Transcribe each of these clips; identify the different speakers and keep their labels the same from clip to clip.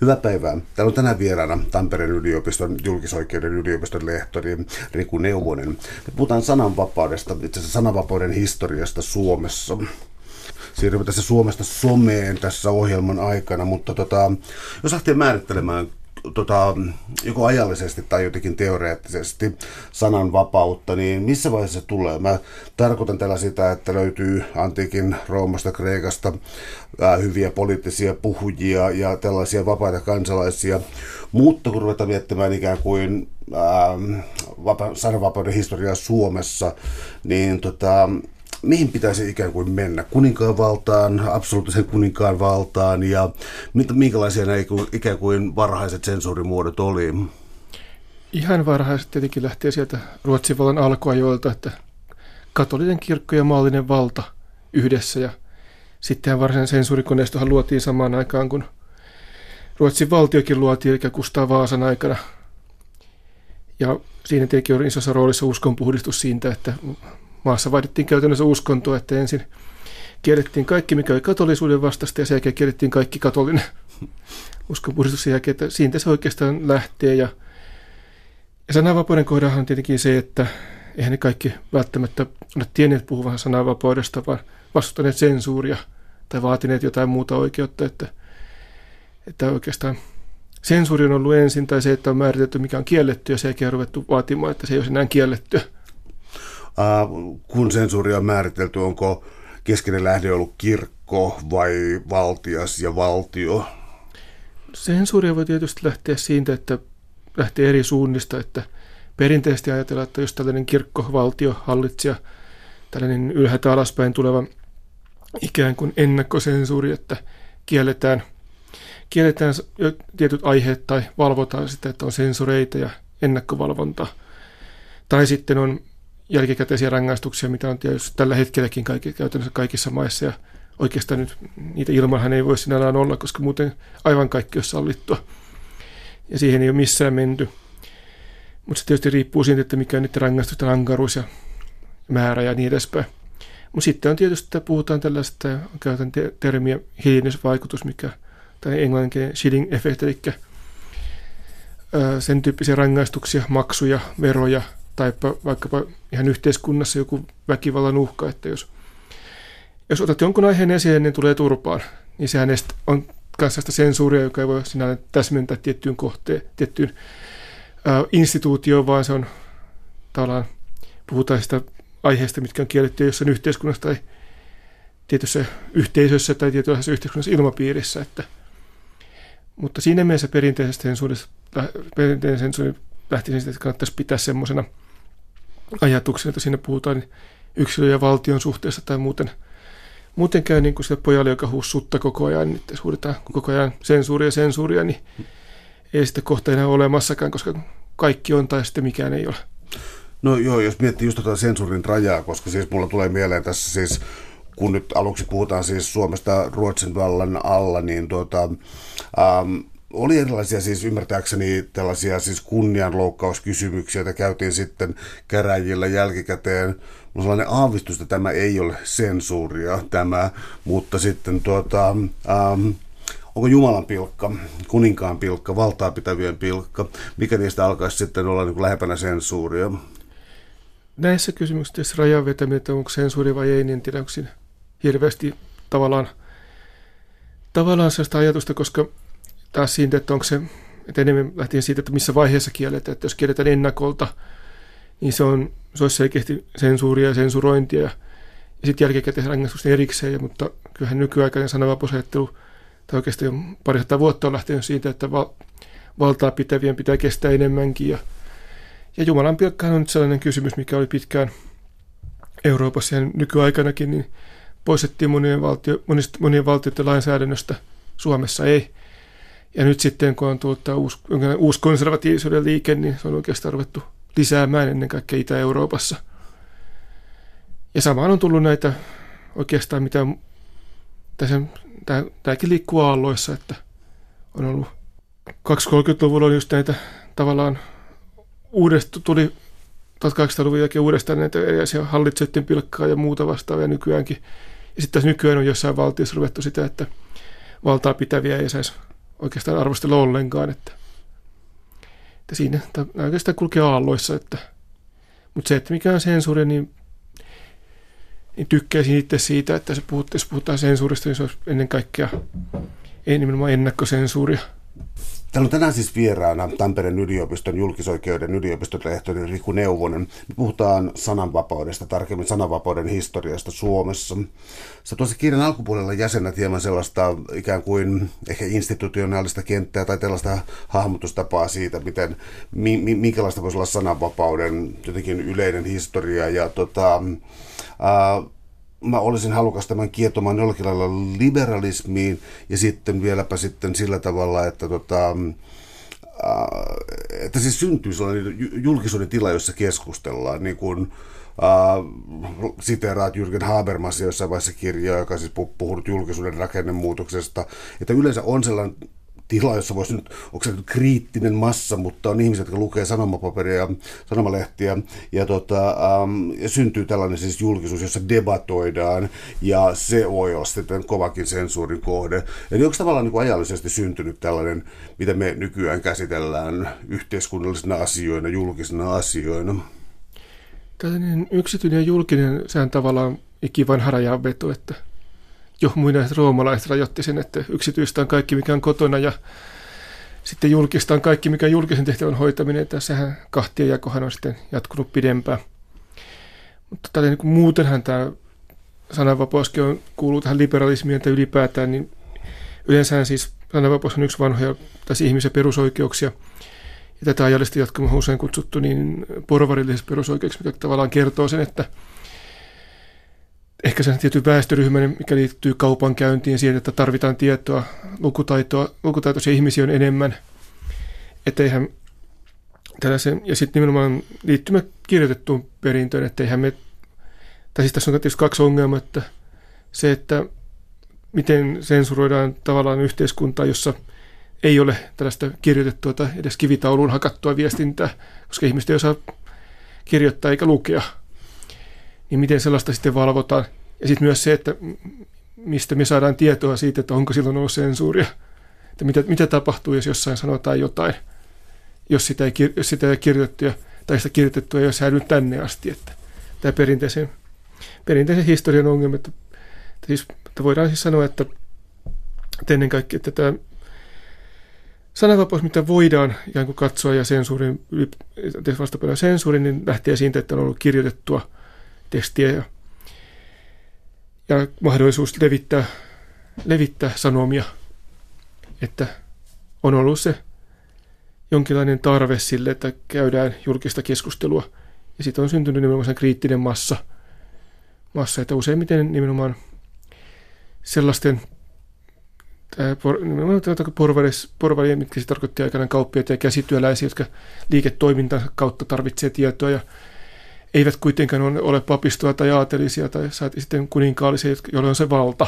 Speaker 1: Hyvää päivää. Täällä on tänään vieraana Tampereen yliopiston julkisoikeuden yliopiston lehtori Riku Neuvonen. Me puhutaan sananvapaudesta, itse asiassa sananvapauden historiasta Suomessa. Siirrymme tässä Suomesta someen tässä ohjelman aikana, mutta tota, jos lähtee määrittelemään tota, joko ajallisesti tai jotenkin teoreettisesti sananvapautta, niin missä vaiheessa se tulee? Mä tarkoitan tällä sitä, että löytyy antiikin Roomasta, Kreikasta ää, hyviä poliittisia puhujia ja tällaisia vapaita kansalaisia, mutta kun ruvetaan miettimään ikään kuin ää, vapa- sananvapauden historiaa Suomessa, niin tota, mihin pitäisi ikään kuin mennä? Kuninkaan valtaan, absoluuttisen kuninkaan valtaan ja minkälaisia ne ikään kuin varhaiset sensuurimuodot oli?
Speaker 2: Ihan varhaiset tietenkin lähtee sieltä Ruotsin vallan alkuajoilta, että katolinen kirkko ja maallinen valta yhdessä ja sittenhän varsinainen sensuurikoneistohan luotiin samaan aikaan, kun Ruotsin valtiokin luotiin, eli Kustaa Vaasan aikana. Ja siinä tietenkin on isossa roolissa uskonpuhdistus siitä, että maassa vaihdettiin käytännössä uskontoa, että ensin kiellettiin kaikki, mikä oli katolisuuden vastasta, ja sen jälkeen kiellettiin kaikki katolinen uskonpuhdistuksen jälkeen, että siitä se oikeastaan lähtee. Ja, ja sananvapauden kohdahan on tietenkin se, että eihän ne kaikki välttämättä ole tienneet puhuvan sananvapaudesta, vaan vastustaneet sensuuria tai vaatineet jotain muuta oikeutta, että, että oikeastaan sensuuri on ollut ensin, tai se, että on määritelty, mikä on kielletty, ja sen jälkeen on ruvettu vaatimaan, että se ei olisi enää kiellettyä.
Speaker 1: Äh, kun sensuuri on määritelty, onko keskeinen lähde ollut kirkko vai valtias ja valtio?
Speaker 2: Sensuuria voi tietysti lähteä siitä, että lähtee eri suunnista, että perinteisesti ajatellaan, että jos tällainen kirkko, valtio, hallitsija, tällainen ylhäältä alaspäin tuleva ikään kuin ennakkosensuuri, että kielletään, kielletään tietyt aiheet tai valvotaan sitä, että on sensoreita ja ennakkovalvontaa. Tai sitten on jälkikäteisiä rangaistuksia, mitä on tietysti tällä hetkelläkin kaikki, käytännössä kaikissa maissa. Ja oikeastaan nyt niitä ilmanhan ei voi sinällään olla, koska muuten aivan kaikki on sallittua. Ja siihen ei ole missään menty. Mutta se tietysti riippuu siitä, että mikä on nyt rangaistusten ankaruus ja määrä ja niin edespäin. Mutta sitten on tietysti, että puhutaan tällaista, käytän te- termiä hiljennysvaikutus, mikä, tai englannin shilling effect, eli sen tyyppisiä rangaistuksia, maksuja, veroja – tai vaikkapa ihan yhteiskunnassa joku väkivallan uhka, että jos, jos otat jonkun aiheen esiin, niin tulee turpaan, niin sehän on kanssa sitä sensuuria, joka ei voi sinä täsmentää tiettyyn kohteen, tiettyyn ä, instituutioon, vaan se on tavallaan, puhutaan sitä aiheesta, mitkä on kielletty jossain yhteiskunnassa tai tietyssä yhteisössä tai tietyssä yhteiskunnassa ilmapiirissä, että mutta siinä mielessä perinteisessä sensuurissa, perinteinen sensuuri lähti siitä, että kannattaisi pitää semmoisena – ajatuksen, että siinä puhutaan yksilön ja valtion suhteessa tai muuten, muuten käy niin kuin sille pojalle, joka huussutta koko ajan, niin jos huudetaan koko ajan sensuuria sensuuria, niin ei sitten kohta enää olemassakaan, koska kaikki on tai sitten mikään ei ole.
Speaker 1: No joo, jos miettii just tuota sensuurin rajaa, koska siis mulla tulee mieleen tässä siis kun nyt aluksi puhutaan siis Suomesta Ruotsin vallan alla, niin tuota, ähm, oli erilaisia siis ymmärtääkseni tällaisia siis kunnianloukkauskysymyksiä, joita käytiin sitten käräjillä jälkikäteen. On sellainen aavistus, että tämä ei ole sensuuria tämä, mutta sitten tuota, ähm, onko Jumalan pilkka, kuninkaan pilkka, valtaa pitävien pilkka, mikä niistä alkaisi sitten olla niin kuin lähempänä sensuuria?
Speaker 2: Näissä kysymyksissä rajan vetäminen, onko sensuuri vai ei, niin tiedä, hirveästi tavallaan, tavallaan sellaista ajatusta, koska taas siitä, että onko se, että enemmän lähtien siitä, että missä vaiheessa kielletään. Että jos kielletään ennakolta, niin se, on, se olisi selkeästi sensuuria ja sensurointia ja, ja sitten jälkikäteen rangaistusten erikseen. Ja, mutta kyllähän nykyaikainen sananvapausajattelu, tai oikeastaan pari vuotta on lähtenyt siitä, että val, valtaa pitävien pitää kestää enemmänkin. Ja, ja Jumalan pilkkahan on nyt sellainen kysymys, mikä oli pitkään Euroopassa ja nykyaikanakin, niin poistettiin monien, valtio, monista, monien valtioiden lainsäädännöstä. Suomessa ei. Ja nyt sitten, kun on tämä uusi, uusi konservatiivisuuden liike, niin se on oikeastaan ruvettu lisäämään ennen kaikkea Itä-Euroopassa. Ja samaan on tullut näitä oikeastaan, mitä tässä, tämä, tämäkin liikkuu aalloissa, että on ollut 230-luvulla on just näitä tavallaan uudesta tuli 1800-luvun jälkeen uudestaan näitä erilaisia hallitsijoiden pilkkaa ja muuta vastaavia nykyäänkin. Ja sitten tässä nykyään on jossain valtiossa ruvettu sitä, että valtaa pitäviä ei saisi oikeastaan arvostella ollenkaan, että, että siinä tämä oikeastaan kulkee aalloissa, että, mutta se, että mikä on sensuuri, niin, niin tykkäisin itse siitä, että se puhut, jos puhutaan sensuurista, niin se olisi ennen kaikkea ei nimenomaan ennakkosensuuria.
Speaker 1: Täällä on tänään siis vieraana Tampereen yliopiston julkisoikeuden yliopiston rehtori Riku Neuvonen. Me puhutaan sananvapaudesta, tarkemmin sananvapauden historiasta Suomessa. Sä tuossa kirjan alkupuolella jäsenät hieman sellaista ikään kuin ehkä institutionaalista kenttää tai tällaista hahmotustapaa siitä, miten, mi, minkälaista voisi olla sananvapauden jotenkin yleinen historia. Ja tota, ää, mä olisin halukas tämän kietomaan jollakin lailla liberalismiin ja sitten vieläpä sitten sillä tavalla, että tota, äh, että siis syntyy sellainen julkisuuden tila, jossa keskustellaan, niin kuin äh, siteraat Jürgen Habermasia jossain vaiheessa kirjaa, joka siis puhunut julkisuuden rakennemuutoksesta, että yleensä on sellainen tila, jossa voisi nyt, onko se kriittinen massa, mutta on ihmiset, jotka lukee sanomapaperia ja sanomalehtiä, ja, tota, ähm, ja syntyy tällainen siis julkisuus, jossa debatoidaan, ja se voi olla sitten kovakin sensuurin kohde. Eli onko tavallaan niin kuin ajallisesti syntynyt tällainen, mitä me nykyään käsitellään yhteiskunnallisina asioina, julkisina asioina?
Speaker 2: Tällainen yksityinen ja julkinen, sehän tavallaan ikivanha rajanveto, että jo muinaiset roomalaiset rajoitti sen, että yksityistä on kaikki, mikä on kotona ja sitten julkista on kaikki, mikä on julkisen tehtävän hoitaminen. Tässähän kahtien jakohan on sitten jatkunut pidempään. Mutta tällä niin muutenhan tämä sananvapauskin on, kuuluu tähän liberalismiin tai ylipäätään, niin yleensä siis sananvapaus on yksi vanhoja tässä ihmisen perusoikeuksia. Ja tätä ajallisesti jatkumaa on usein kutsuttu niin porvarillisessa perusoikeuksia, mikä tavallaan kertoo sen, että ehkä sen tietyn väestöryhmän, mikä liittyy kaupankäyntiin siihen, että tarvitaan tietoa, lukutaitoa, lukutaitoisia ihmisiä on enemmän. Että eihän tällaisen, ja sitten nimenomaan liittymä kirjoitettuun perintöön, että eihän me, tai siis tässä on tietysti kaksi ongelmaa, että se, että miten sensuroidaan tavallaan yhteiskuntaa, jossa ei ole tällaista kirjoitettua tai edes kivitauluun hakattua viestintää, koska ihmiset ei osaa kirjoittaa eikä lukea – niin miten sellaista sitten valvotaan. Ja sitten myös se, että mistä me saadaan tietoa siitä, että onko silloin ollut sensuuria. Että mitä, mitä tapahtuu, jos jossain sanotaan jotain, jos sitä ei, jos sitä ei kirjoitettu tai sitä kirjoitettu ei ole säilynyt tänne asti. Että tämä perinteisen, perinteisen historian ongelma, että, että, siis, että voidaan siis sanoa, että, että ennen kaikkea, että tämä sananvapaus, mitä voidaan ikään kuin katsoa ja sensuurin, vastapäin sensuurin, niin lähtee siitä, että on ollut kirjoitettua – tekstiä ja, ja mahdollisuus levittää, levittää sanomia, että on ollut se jonkinlainen tarve sille, että käydään julkista keskustelua. Ja sitten on syntynyt nimenomaan kriittinen massa, massa että useimmiten nimenomaan sellaisten porvarien, mitkä se tarkoitti aikanaan kauppiaita ja käsityöläisiä, jotka liiketoimintansa kautta tarvitsee tietoa ja eivät kuitenkaan ole papistoa tai aatelisia tai sitten kuninkaallisia, joilla on se valta.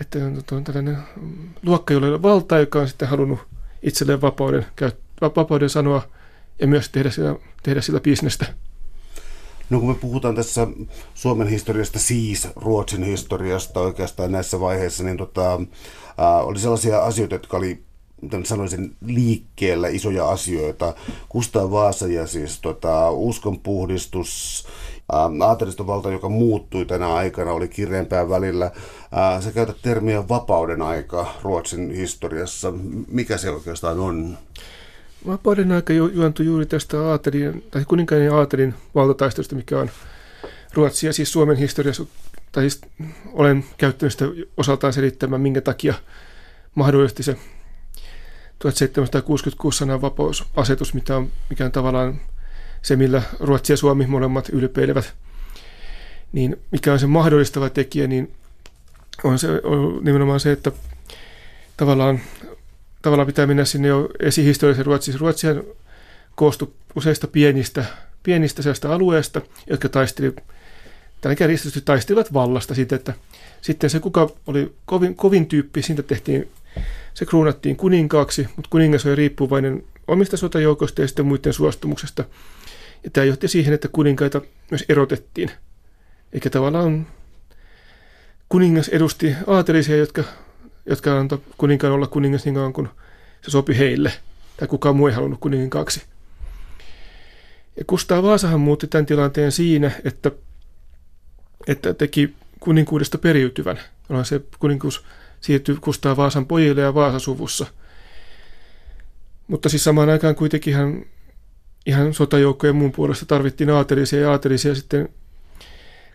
Speaker 2: Että on tällainen luokka, jolla on valta, joka on sitten halunnut itselleen vapauden, vapauden sanoa ja myös tehdä sillä, tehdä sillä bisnestä.
Speaker 1: No kun me puhutaan tässä Suomen historiasta, siis Ruotsin historiasta oikeastaan näissä vaiheissa, niin tota, oli sellaisia asioita, jotka oli sanoisin, liikkeellä isoja asioita. Kustaa Vaasa ja siis tota, uskonpuhdistus, aateliston valta, joka muuttui tänä aikana, oli kirjeenpään välillä. Ää, sä käytät termiä vapauden aika Ruotsin historiassa. Mikä se oikeastaan on?
Speaker 2: Vapauden aika ju- juontui juuri tästä aatelin, tai kuninkaan ja aatelin valtataistelusta, mikä on Ruotsia, siis Suomen historiassa, tai siis olen käyttänyt sitä osaltaan selittämään, minkä takia mahdollisesti se 1766 sanan vapausasetus, mitä on, mikä on tavallaan se, millä Ruotsi ja Suomi molemmat ylpeilevät, niin mikä on se mahdollistava tekijä, niin on, se, on nimenomaan se, että tavallaan, tavallaan pitää mennä sinne jo esihistoriallisen Ruotsissa. Ruotsi koostui useista pienistä, pienistä sellaista alueesta, jotka taisteli, tällä kärjistetysti taistelivat vallasta siitä, että sitten se, kuka oli kovin, kovin tyyppi, siitä tehtiin se kruunattiin kuninkaaksi, mutta kuningas oli riippuvainen omista sotajoukoista ja sitten muiden suostumuksesta. Ja tämä johti siihen, että kuninkaita myös erotettiin. Eikä tavallaan kuningas edusti aatelisia, jotka jotka antoi kuninkaan olla kuningas niin kauan kuin se sopi heille, tai kukaan muu ei halunnut kaksi. Ja Kustaa Vaasahan muutti tämän tilanteen siinä, että, että teki kuninkuudesta periytyvän, jolloin se kuninkuus siirtyi Kustaa Vaasan pojille ja Vaasasuvussa. Mutta siis samaan aikaan kuitenkin ihan, ihan sotajoukkojen muun puolesta tarvittiin aatelisia ja aatelisia sitten,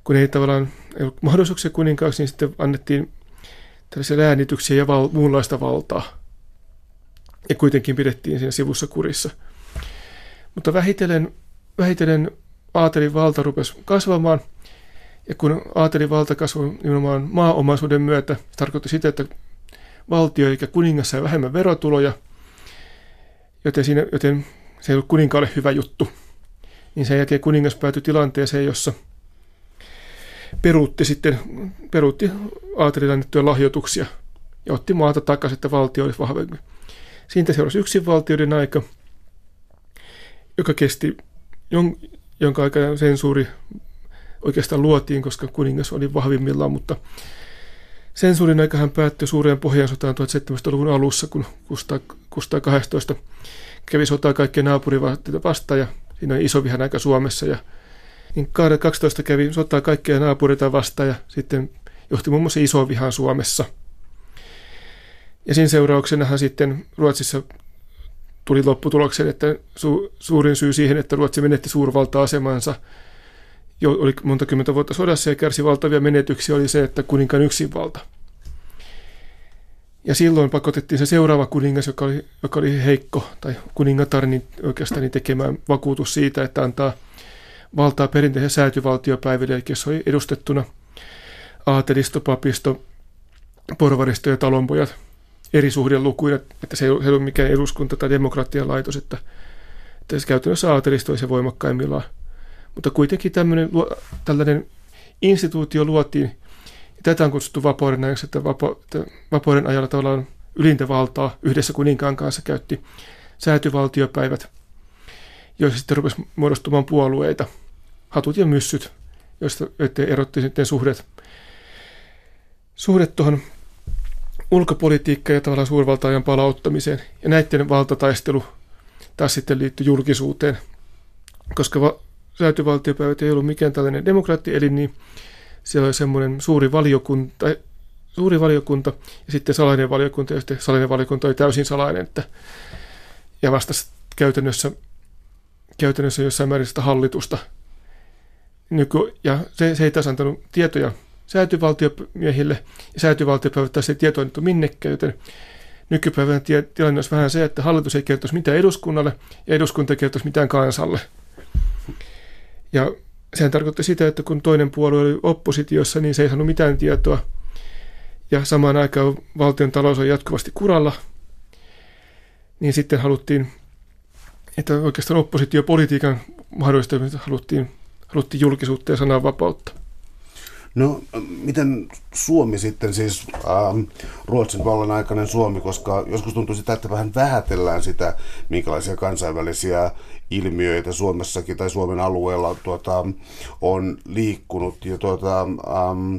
Speaker 2: kun ei tavallaan ei ollut mahdollisuuksia kuninkaaksi, niin sitten annettiin tällaisia läänityksiä ja val, muunlaista valtaa. Ja kuitenkin pidettiin siinä sivussa kurissa. Mutta vähitellen, vähitellen aatelin valta rupesi kasvamaan – ja kun aatelin valta kasvoi nimenomaan maaomaisuuden myötä, se tarkoitti sitä, että valtio eikä kuningas sai vähemmän verotuloja, joten, siinä, joten se ei ollut kuninkaalle hyvä juttu. Niin sen jälkeen kuningas päätyi tilanteeseen, jossa peruutti sitten peruutti aatelille annettuja lahjoituksia ja otti maata takaisin, että valtio olisi vahvempi. Siitä seurasi yksinvaltioiden aika, joka kesti, jonka aikana sensuuri oikeastaan luotiin, koska kuningas oli vahvimmillaan, mutta sensuurin aika hän päättyi suureen pohjansotaan 1700-luvun alussa, kun Kustaa, Kustaa 12 kävi sotaa kaikkien naapurivaltioita vastaan ja siinä on iso vihan aika Suomessa ja niin 12 kävi sotaa kaikkia naapurita vastaan ja sitten johti muun muassa iso vihan Suomessa. Ja sen seurauksenahan sitten Ruotsissa tuli lopputulokseen, että su, suurin syy siihen, että Ruotsi menetti suurvalta-asemansa jo oli monta kymmentä vuotta sodassa ja kärsi valtavia menetyksiä, oli se, että kuninkaan yksinvalta. Ja silloin pakotettiin se seuraava kuningas, joka oli, joka oli heikko, tai kuningatar, niin oikeastaan niin tekemään vakuutus siitä, että antaa valtaa perinteisen säätyvaltiopäiville, jossa oli edustettuna aatelisto, papisto, porvaristo ja talonpojat eri suhdelukuina, että se ei ollut mikään eduskunta tai demokratian laitos, että, että se käytännössä aatelisto oli se voimakkaimmillaan mutta kuitenkin tämmöinen, tällainen instituutio luotiin, ja tätä on kutsuttu vapauden ajaksi, että, vapa, että vapauden ajalla tavallaan ylintä valtaa yhdessä kuninkaan kanssa käytti säätyvaltiopäivät, joissa sitten rupesi muodostumaan puolueita, hatut ja myssyt, joista erotti sitten suhdet, suhdet tuohon ulkopolitiikkaan ja tavallaan suurvaltaajan palauttamiseen. Ja näiden valtataistelu taas sitten liittyi julkisuuteen, koska säätyvaltiopäivät ei ollut mikään tällainen demokraattielin, niin siellä oli semmoinen suuri valiokunta, suuri valiokunta ja sitten salainen valiokunta, ja sitten salainen valiokunta oli täysin salainen, että, ja vastasi käytännössä, käytännössä jossain määrin sitä hallitusta. Nyky, ja se, se ei taas antanut tietoja säätyvaltiomiehille, ja säätyvaltiopäivät taas ei tietoa annettu minnekään, joten nykypäivän tilanne olisi vähän se, että hallitus ei kertoisi mitään eduskunnalle, ja eduskunta ei kertoisi mitään kansalle. Ja sehän tarkoitti sitä, että kun toinen puolue oli oppositiossa, niin se ei saanut mitään tietoa. Ja samaan aikaan valtion talous on jatkuvasti kuralla. Niin sitten haluttiin, että oikeastaan oppositiopolitiikan mahdollistamista haluttiin, haluttiin julkisuutta ja sananvapautta.
Speaker 1: No, miten Suomi sitten, siis ähm, Ruotsin vallan aikainen Suomi, koska joskus tuntuu sitä, että vähän vähätellään sitä, minkälaisia kansainvälisiä ilmiöitä Suomessakin tai Suomen alueella tuota, on liikkunut. Ja tuota, ähm,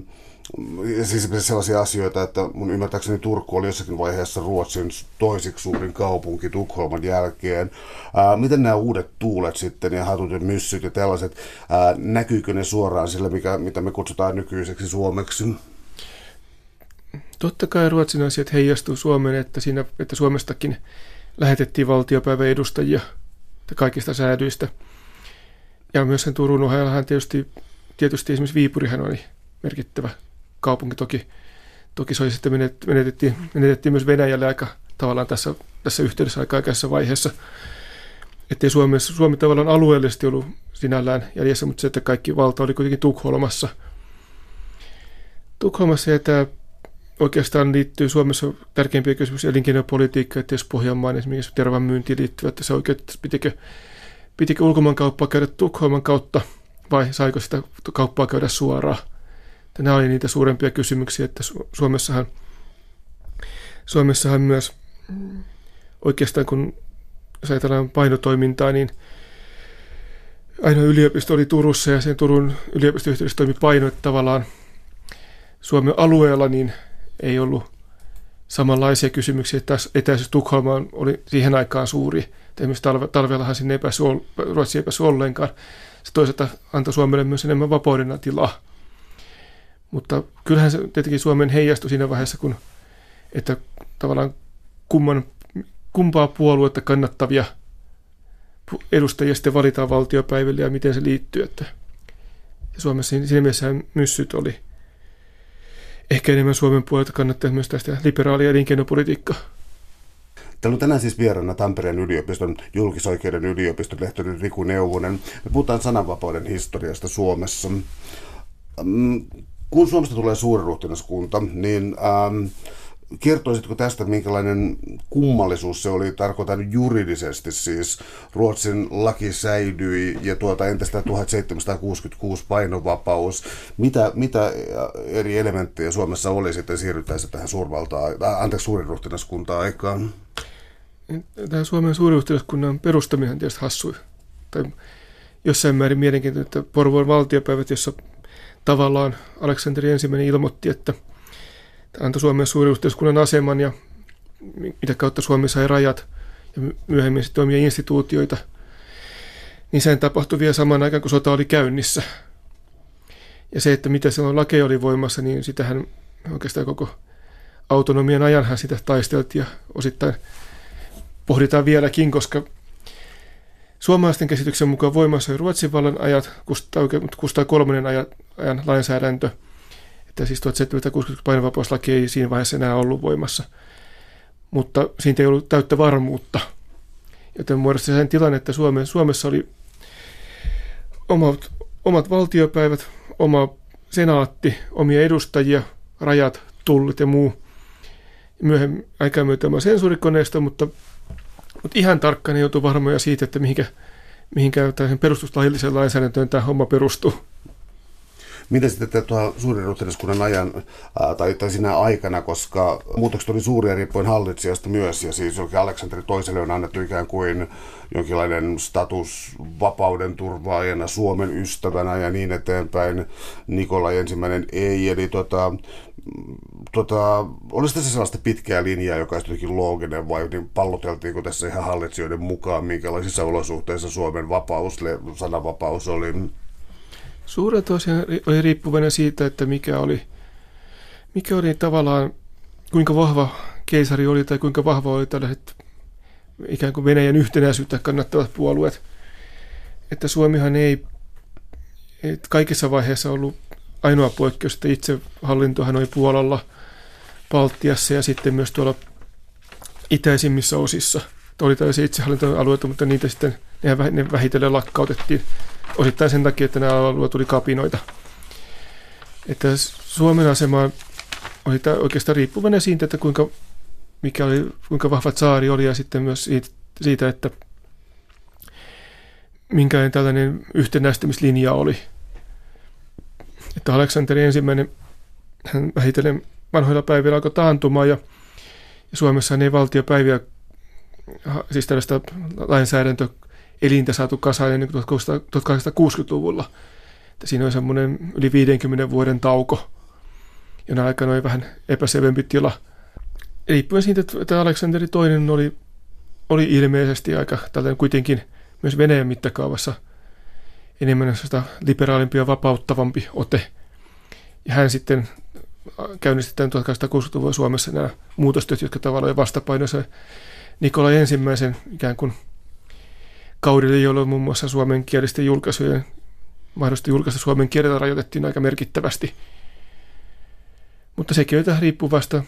Speaker 1: siis sellaisia asioita, että mun ymmärtääkseni Turku oli jossakin vaiheessa Ruotsin toisiksi suurin kaupunki Tukholman jälkeen. Ää, miten nämä uudet tuulet sitten ja hatut ja myssyt ja tällaiset, ää, näkyykö ne suoraan sillä, mikä, mitä me kutsutaan nykyiseksi Suomeksi?
Speaker 2: Totta kai Ruotsin asiat heijastuu Suomeen, että, siinä, että Suomestakin lähetettiin valtiopäivän edustajia kaikista säädyistä. Ja myös sen Turun ohellahan tietysti, tietysti esimerkiksi Viipurihan oli merkittävä kaupunki toki, toki se oli sitten menetettiin, menetettiin myös Venäjälle aika tavallaan tässä, tässä yhteydessä aika aikaisessa vaiheessa. Ettei Suomessa, Suomi tavallaan alueellisesti ollut sinällään jäljessä, mutta se, että kaikki valta oli kuitenkin Tukholmassa. Tukholmassa ja tämä oikeastaan liittyy Suomessa tärkeimpiä kysymyksiä elinkeinopolitiikka, että jos Pohjanmaan esimerkiksi tervan myyntiin liittyvät, että se oikein, että pitikö, pitikö ulkomaankauppaa käydä Tukholman kautta vai saiko sitä kauppaa käydä suoraan. Nämä oli niitä suurempia kysymyksiä, että Suomessahan, Suomessahan myös oikeastaan kun jos ajatellaan painotoimintaa, niin ainoa yliopisto oli Turussa ja sen Turun yliopistoyhteydessä toimi paino, että tavallaan Suomen alueella niin ei ollut samanlaisia kysymyksiä. Tässä etäisyys Tukholmaan oli siihen aikaan suuri. Esimerkiksi talve, talvellahan sinne epäsi, Ruotsi epäsi ollenkaan. Se toisaalta antoi Suomelle myös enemmän vapauden tilaa. Mutta kyllähän se tietenkin Suomen heijastui siinä vaiheessa, kun että tavallaan kumman, kumpaa puoluetta kannattavia edustajia sitten valitaan valtiopäiville ja miten se liittyy. Että Suomessa siinä mielessä myssyt oli ehkä enemmän Suomen puolelta kannattaa myös tästä liberaalia elinkeinopolitiikkaa.
Speaker 1: Täällä on tänään siis vieraana Tampereen yliopiston julkisoikeuden yliopiston lehtori Riku Neuvonen. Me puhutaan sananvapauden historiasta Suomessa. Kun Suomesta tulee suuriruhtinaskunta, niin ähm, kertoisitko tästä, minkälainen kummallisuus se oli, tarkoitan juridisesti siis. Ruotsin laki säilyi ja tuota, entä sitä 1766 painovapaus. Mitä, mitä eri elementtejä Suomessa oli sitten siirryttäessä tähän suurvaltaan, äh, anteeksi, suuriruhtinaskuntaan aikaan?
Speaker 2: Tämä Suomen suuriruhtinaskunnan perustaminen on tietysti hassui. Tai jossain määrin mielenkiintoinen, että Porvoon valtiopäivät, jossa tavallaan Aleksanteri ensimmäinen ilmoitti, että – antoi Suomen suuriyhteiskunnan aseman ja mitä kautta Suomi sai rajat ja myöhemmin sitten omia instituutioita, niin sen tapahtui vielä saman aikaan, kun sota oli käynnissä. Ja se, että mitä silloin lakeja oli voimassa, niin sitähän oikeastaan koko autonomian ajanhan sitä taisteltiin ja osittain pohditaan vieläkin, koska suomalaisten käsityksen mukaan voimassa oli Ruotsin vallan ajat, Kustaa kolmannen ajan, ajan lainsäädäntö – että siis 1760 painovapaus ei siinä vaiheessa enää ollut voimassa. Mutta siitä ei ollut täyttä varmuutta. Joten muodosti sen tilanne, että Suomen, Suomessa oli omat, omat valtiopäivät, oma senaatti, omia edustajia, rajat, tullit ja muu. Myöhemmin aikaa myötä sensuurikoneisto, mutta, mutta ihan tarkkaan ei joutu varmoja siitä, että mihinkä, mihinkä perustuslailliseen lainsäädäntöön tämä homma perustuu.
Speaker 1: Miten sitten tuolla suuren ruhtinaskunnan ajan ää, tai, tai siinä aikana, koska muutokset oli suuria riippuen hallitsijasta myös, ja siis jokin Aleksanteri toiselle on annettu ikään kuin jonkinlainen status vapauden turvaajana, Suomen ystävänä ja niin eteenpäin. Nikola ensimmäinen ei, eli tota, tota, olisi tässä sellaista pitkää linjaa, joka olisi jotenkin looginen, vai niin palloteltiinko tässä ihan hallitsijoiden mukaan, minkälaisissa olosuhteissa Suomen vapaus, sananvapaus oli?
Speaker 2: Suuret tosiaan oli riippuvainen siitä, että mikä oli, mikä oli tavallaan, kuinka vahva keisari oli tai kuinka vahva oli tällaiset ikään kuin Venäjän yhtenäisyyttä kannattavat puolueet. Että Suomihan ei et kaikissa vaiheissa ollut ainoa poikkeus, että itse hallintohan oli Puolalla, Baltiassa ja sitten myös tuolla itäisimmissä osissa. Oli tällaisia itsehallintoalueita, mutta niitä sitten ne vähitellen lakkautettiin osittain sen takia, että nämä alueet tuli kapinoita. Että Suomen asema oli oikeastaan riippuvainen siitä, että kuinka, mikä oli, kuinka vahva saari oli ja sitten myös siitä, siitä että minkälainen tällainen yhtenäistämislinja oli. Että Aleksanteri ensimmäinen hän vähitellen vanhoilla päivillä alkoi taantumaan ja, ja Suomessa ei valtiopäiviä, siis tällaista lainsäädäntö elintä saatu kasaan ennen 1860-luvulla. Että siinä on semmoinen yli 50 vuoden tauko, jona aikana oli vähän epäselvempi tila. Riippuen siitä, että Aleksanteri II oli, oli ilmeisesti aika tällainen kuitenkin myös Venäjän mittakaavassa enemmän sitä liberaalimpi ja vapauttavampi ote. Ja hän sitten käynnisti tämän 1860-luvun Suomessa nämä muutostyöt, jotka tavallaan oli vastapainoissa Nikola ensimmäisen ikään kuin kaudelle, jolloin muun muassa suomenkielisten julkaisujen mahdollisesti julkaista suomen kielellä rajoitettiin aika merkittävästi. Mutta sekin on riippuvasta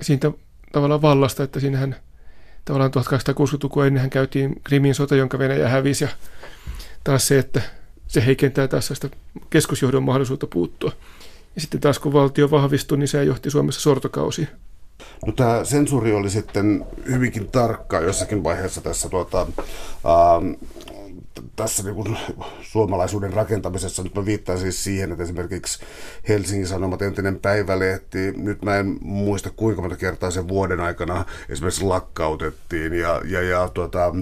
Speaker 2: siitä tavallaan vallasta, että siinähän tavallaan 1860-lukua ennenhän käytiin Krimin sota, jonka Venäjä hävisi ja taas se, että se heikentää tässä sitä keskusjohdon mahdollisuutta puuttua. Ja sitten taas kun valtio vahvistui, niin se johti Suomessa sortokausiin.
Speaker 1: No tämä sensuuri oli sitten hyvinkin tarkka jossakin vaiheessa tässä, tuota, ää, tässä niin kuin suomalaisuuden rakentamisessa. Nyt mä viittaan siis siihen, että esimerkiksi Helsingin Sanomat entinen päivälehti, nyt mä en muista kuinka monta kertaa sen vuoden aikana esimerkiksi lakkautettiin. Ja, ja, ja tuota,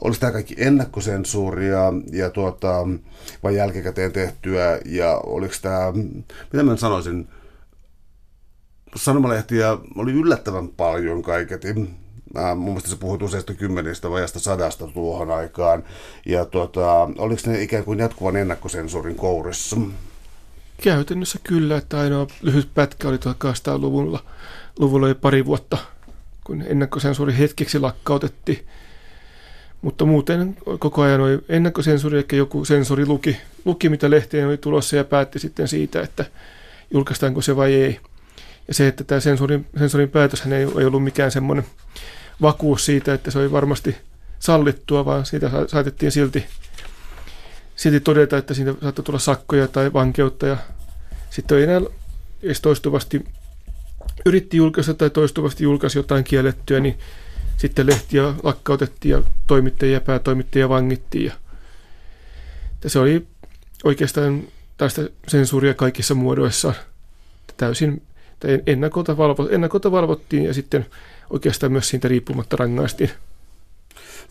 Speaker 1: olisi tämä kaikki ennakkosensuuria ja tuota, vai jälkikäteen tehtyä? Ja oliko tämä, mitä mä sanoisin, sanomalehtiä oli yllättävän paljon kaiketi. Äh, mun mielestä se puhui useista kymmenistä vajasta sadasta tuohon aikaan. Ja tuota, oliko ne ikään kuin jatkuvan ennakkosensuurin kourissa?
Speaker 2: Käytännössä kyllä, että ainoa lyhyt pätkä oli 1800-luvulla. Luvulla oli pari vuotta, kun ennakkosensuuri hetkeksi lakkautettiin. Mutta muuten koko ajan oli ennakkosensuuri, eli joku sensori luki, luki mitä lehteen oli tulossa ja päätti sitten siitä, että julkaistaanko se vai ei. Ja se, että tämä sensorin, sensorin päätöshän ei, ei ollut mikään semmoinen vakuus siitä, että se oli varmasti sallittua, vaan siitä saatettiin silti, silti todeta, että siitä saattoi tulla sakkoja tai vankeutta ja sitten ei enää edes toistuvasti yritti julkaista tai toistuvasti julkaisi jotain kiellettyä, niin sitten lehtiä lakkautettiin ja toimittajia ja päätoimittajia vangittiin. Ja se oli oikeastaan tästä sensuuria kaikissa muodoissaan täysin ennakolta, valvo, ennakolta valvottiin ja sitten oikeastaan myös siitä riippumatta rangaistiin.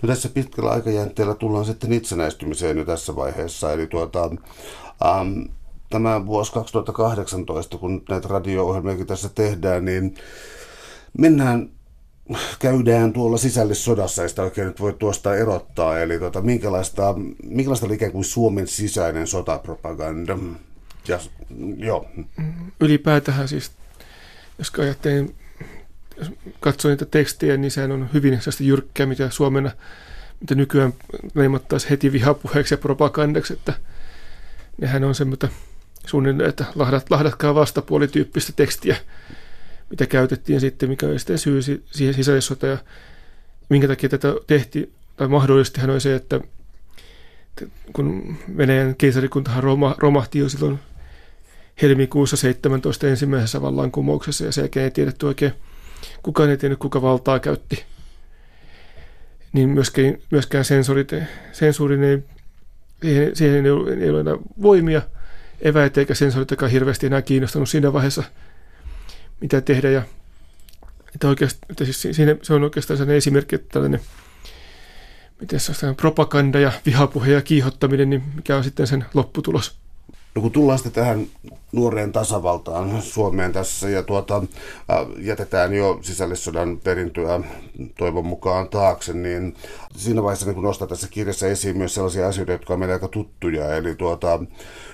Speaker 1: No tässä pitkällä aikajänteellä tullaan sitten itsenäistymiseen jo tässä vaiheessa. Eli tuota, ähm, tämä vuosi 2018, kun näitä radio-ohjelmia tässä tehdään, niin mennään käydään tuolla sisällissodassa, ei sitä oikein nyt voi tuosta erottaa. Eli tota, minkälaista, minkälaista oli ikään kuin Suomen sisäinen sotapropaganda? Ja, joo.
Speaker 2: Ylipäätään siis, jos ajattelin, jos katsoo niitä tekstejä, niin sehän on hyvin sellaista jyrkkää, mitä Suomena, mitä nykyään leimattaisi heti vihapuheeksi ja propagandaksi, että nehän on semmoista suunnilleen, että lahdat, lahdatkaa vastapuolityyppistä tekstiä, mitä käytettiin sitten, mikä oli sitten syy siihen sisällissota ja minkä takia tätä tehtiin, tai mahdollistihan oli se, että kun Venäjän keisarikuntahan romahti jo silloin helmikuussa 17 ensimmäisessä vallankumouksessa ja sen jälkeen ei tiedetty oikein, kukaan ei tiennyt, kuka valtaa käytti. Niin myöskään, myöskään sensorit, sensuurin ei, siihen, siihen ei, ollut, ei ollut enää voimia, eväitä eikä sensorit hirveästi enää kiinnostanut siinä vaiheessa – mitä tehdä. Ja, että oikeasti, että siis siinä, se on oikeastaan sellainen esimerkki, että tällainen miten se on, propaganda ja vihapuhe ja kiihottaminen, niin mikä on sitten sen lopputulos.
Speaker 1: No kun tullaan sitten tähän nuoreen tasavaltaan Suomeen tässä ja tuota, jätetään jo sisällissodan perintöä toivon mukaan taakse, niin siinä vaiheessa niin kun nostaa tässä kirjassa esiin myös sellaisia asioita, jotka on meille aika tuttuja, eli tuota,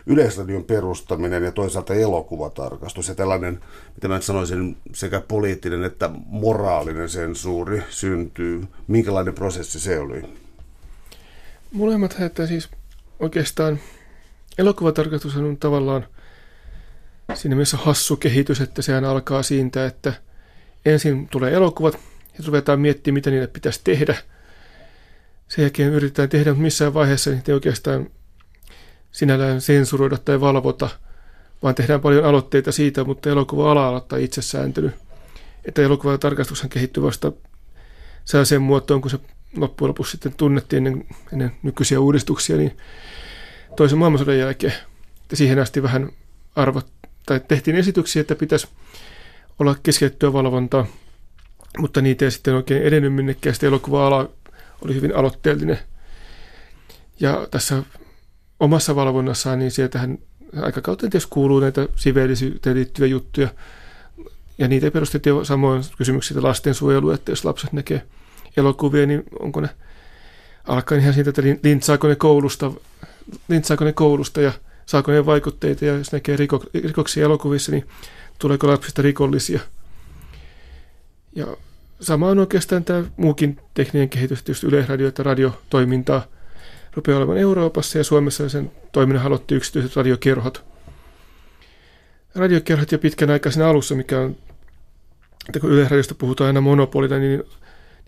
Speaker 1: Yleisradion perustaminen ja toisaalta elokuvatarkastus ja tällainen, mitä mä sanoisin, sekä poliittinen että moraalinen sensuuri syntyy. Minkälainen prosessi se oli?
Speaker 2: Molemmat että siis oikeastaan elokuvatarkastus on tavallaan siinä mielessä hassu kehitys, että sehän alkaa siitä, että ensin tulee elokuvat ja ruvetaan miettimään, mitä niille pitäisi tehdä. Sen jälkeen yritetään tehdä, mutta missään vaiheessa niitä ei oikeastaan sinällään sensuroida tai valvota, vaan tehdään paljon aloitteita siitä, mutta elokuva-ala aloittaa itsesääntely. Että elokuvan tarkastuksen kehittyy vasta sellaiseen muotoon, kun se loppujen lopuksi sitten tunnettiin ennen, ennen nykyisiä uudistuksia, niin toisen maailmansodan jälkeen. Siihen asti vähän arvot, tai tehtiin esityksiä, että pitäisi olla keskeyttyä valvontaa, mutta niitä ei sitten oikein edennyt minnekään. Sitten elokuva-ala oli hyvin aloitteellinen. Ja tässä omassa valvonnassaan, niin sieltähän aikakautta tietysti kuuluu näitä siveellisyyteen liittyviä juttuja. Ja niitä perustettiin samoin kysymyksiä lastensuojelu, että jos lapset näkee elokuvia, niin onko ne, alkaa ihan siitä, että lintsaako ne koulusta, lintsaako ne koulusta ja saako ne vaikutteita, ja jos näkee riko, rikoksia elokuvissa, niin tuleeko lapsista rikollisia. Ja sama on oikeastaan tämä muukin tekninen kehitys, tietysti yleisradio- ja radiotoimintaa rupeaa olemaan Euroopassa ja Suomessa sen toiminnan aloitti yksityiset radiokerhot. Radiokerhot jo pitkän aikaa siinä alussa, mikä on, että kun Yleisradiosta puhutaan aina monopolita, niin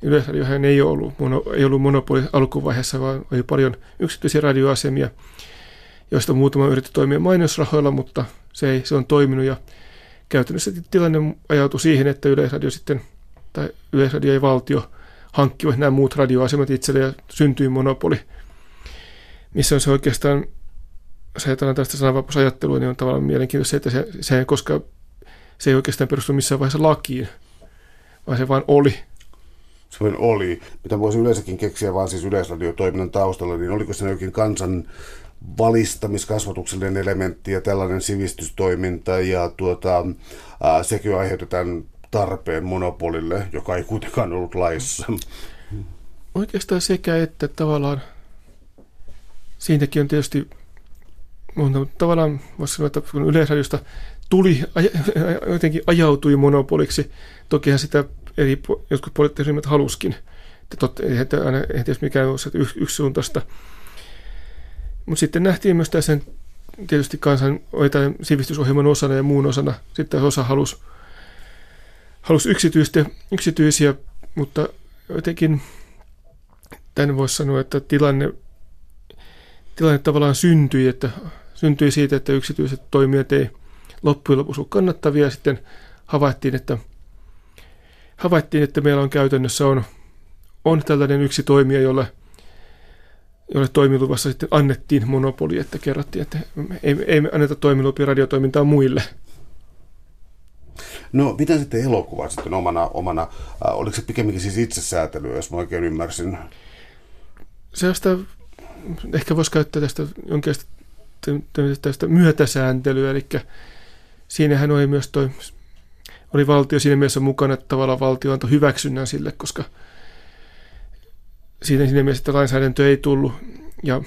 Speaker 2: Yleisradiohan ei ollut, mono, ei ollut monopoli alkuvaiheessa, vaan oli paljon yksityisiä radioasemia, joista muutama yritti toimia mainosrahoilla, mutta se, ei, se on toiminut ja käytännössä tilanne ajautui siihen, että Yleisradio sitten, tai Yleisradio ja valtio hankkivat nämä muut radioasemat itselle ja syntyi monopoli – missä on se oikeastaan, se ajatellaan tästä sananvapausajattelua, niin on tavallaan mielenkiintoista että se, se koska se ei oikeastaan perustu missään vaiheessa lakiin, vaan se vaan oli.
Speaker 1: Se oli, mitä voisi yleensäkin keksiä vaan siis yleisradiotoiminnan taustalla, niin oliko se jokin kansan valistamiskasvatuksellinen elementti ja tällainen sivistystoiminta ja tuota, ää, sekin aiheutetaan tarpeen monopolille, joka ei kuitenkaan ollut laissa.
Speaker 2: Oikeastaan sekä että tavallaan siinäkin on tietysti mutta tavallaan voisi sanoa, että kun Yleisradiosta tuli, jotenkin ajautui monopoliksi, tokihan sitä eri, jotkut poliittiset ryhmät haluskin. Että aina, eihän tietysti mikään ole yksi suuntaista. Mutta sitten nähtiin myös tässä tietysti kansan sivistysohjelman osana ja muun osana. Sitten osa halusi, halusi yksityistä, yksityisiä, mutta jotenkin tämän voisi sanoa, että tilanne, tilanne tavallaan syntyi, että syntyi siitä, että yksityiset toimijat ei loppujen lopuksi ole kannattavia. Sitten havaittiin, että, havaittiin, että meillä on käytännössä on, on tällainen yksi toimija, jolle, jolle toimiluvassa sitten annettiin monopoli, että kerrottiin, että ei, ei anneta toimilupia radiotoimintaa muille.
Speaker 1: No, mitä sitten elokuva sitten omana, omana äh, oliko se pikemminkin siis itsesäätelyä, jos mä oikein ymmärsin?
Speaker 2: Sellaista, ehkä voisi käyttää tästä jonkinlaista tästä myötäsääntelyä, eli siinähän oli myös toi, oli valtio siinä mielessä mukana, että tavallaan valtio antoi hyväksynnän sille, koska siinä, siinä mielessä, että lainsäädäntö ei tullut, ja,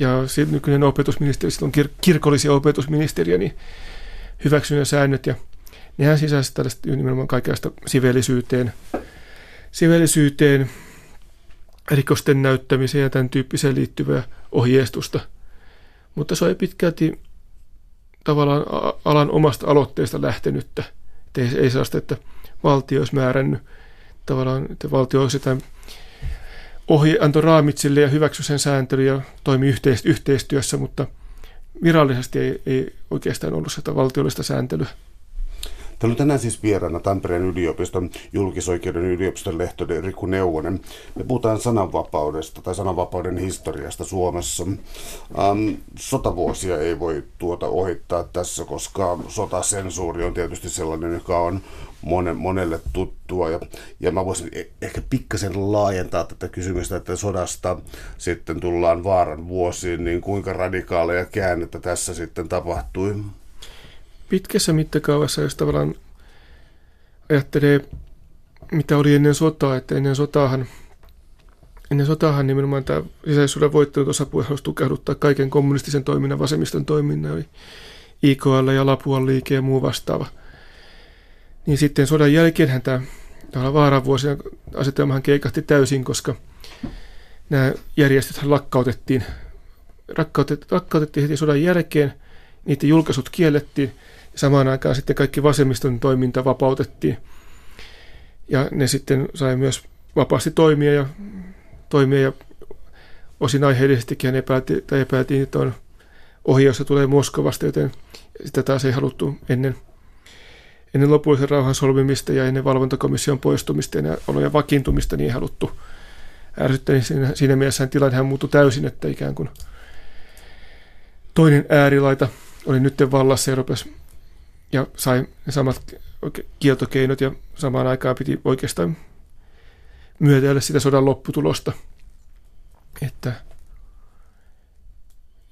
Speaker 2: ja nykyinen opetusministeri, sitten on kir- kirkollisia opetusministeriä, niin hyväksynnän säännöt, ja nehän sisälsi tällaista nimenomaan kaikenlaista sivellisyyteen, sivellisyyteen, rikosten näyttämiseen ja tämän tyyppiseen liittyvää ohjeistusta – mutta se oli pitkälti tavallaan alan omasta aloitteesta lähtenyttä. Että ei, ei sellaista, että valtio olisi määrännyt tavallaan, että valtio olisi jotain ohi, antoi raamit sille ja hyväksy sen sääntely ja toimi yhteistyössä, mutta virallisesti ei, ei oikeastaan ollut sitä valtiollista sääntelyä.
Speaker 1: Täällä on tänään siis vieraana Tampereen yliopiston julkisoikeuden yliopiston lehtori Riku Neuvonen. Me puhutaan sananvapaudesta tai sananvapauden historiasta Suomessa. Ähm, sotavuosia ei voi tuota ohittaa tässä, koska sotasensuuri on tietysti sellainen, joka on monen, monelle tuttua. Ja, ja mä voisin e- ehkä pikkasen laajentaa tätä kysymystä, että sodasta sitten tullaan vaaran vuosiin, niin kuinka radikaaleja käännettä tässä sitten tapahtui?
Speaker 2: Pitkässä mittakaavassa, jos tavallaan ajattelee, mitä oli ennen sotaa, että ennen sotaahan, ennen sotaahan nimenomaan tämä sisäisyyden voittanut osapuoli halusi tukehduttaa kaiken kommunistisen toiminnan, vasemmiston toiminnan, oli IKL ja Lapuan liike ja muu vastaava. Niin sitten sodan jälkeen tämä vaaran vuosina asetelmahan keikahti täysin, koska nämä järjestöt lakkautettiin, lakkautettiin heti sodan jälkeen, niiden julkaisut kiellettiin – samaan aikaan sitten kaikki vasemmiston toiminta vapautettiin. Ja ne sitten sai myös vapaasti toimia ja, toimia ja osin aiheellisestikin epäiltiin, tai että on ohjaus tulee Moskovasta, joten sitä taas ei haluttu ennen, ennen lopullisen rauhan solmimista ja ennen valvontakomission poistumista ja olojen vakiintumista niin ei haluttu ärsyttää. Niin siinä, siinä mielessä tilannehan muuttui täysin, että ikään kuin toinen äärilaita oli nyt vallassa ja rupesi ja sai ne samat kieltokeinot ja samaan aikaan piti oikeastaan myötäillä sitä sodan lopputulosta. Että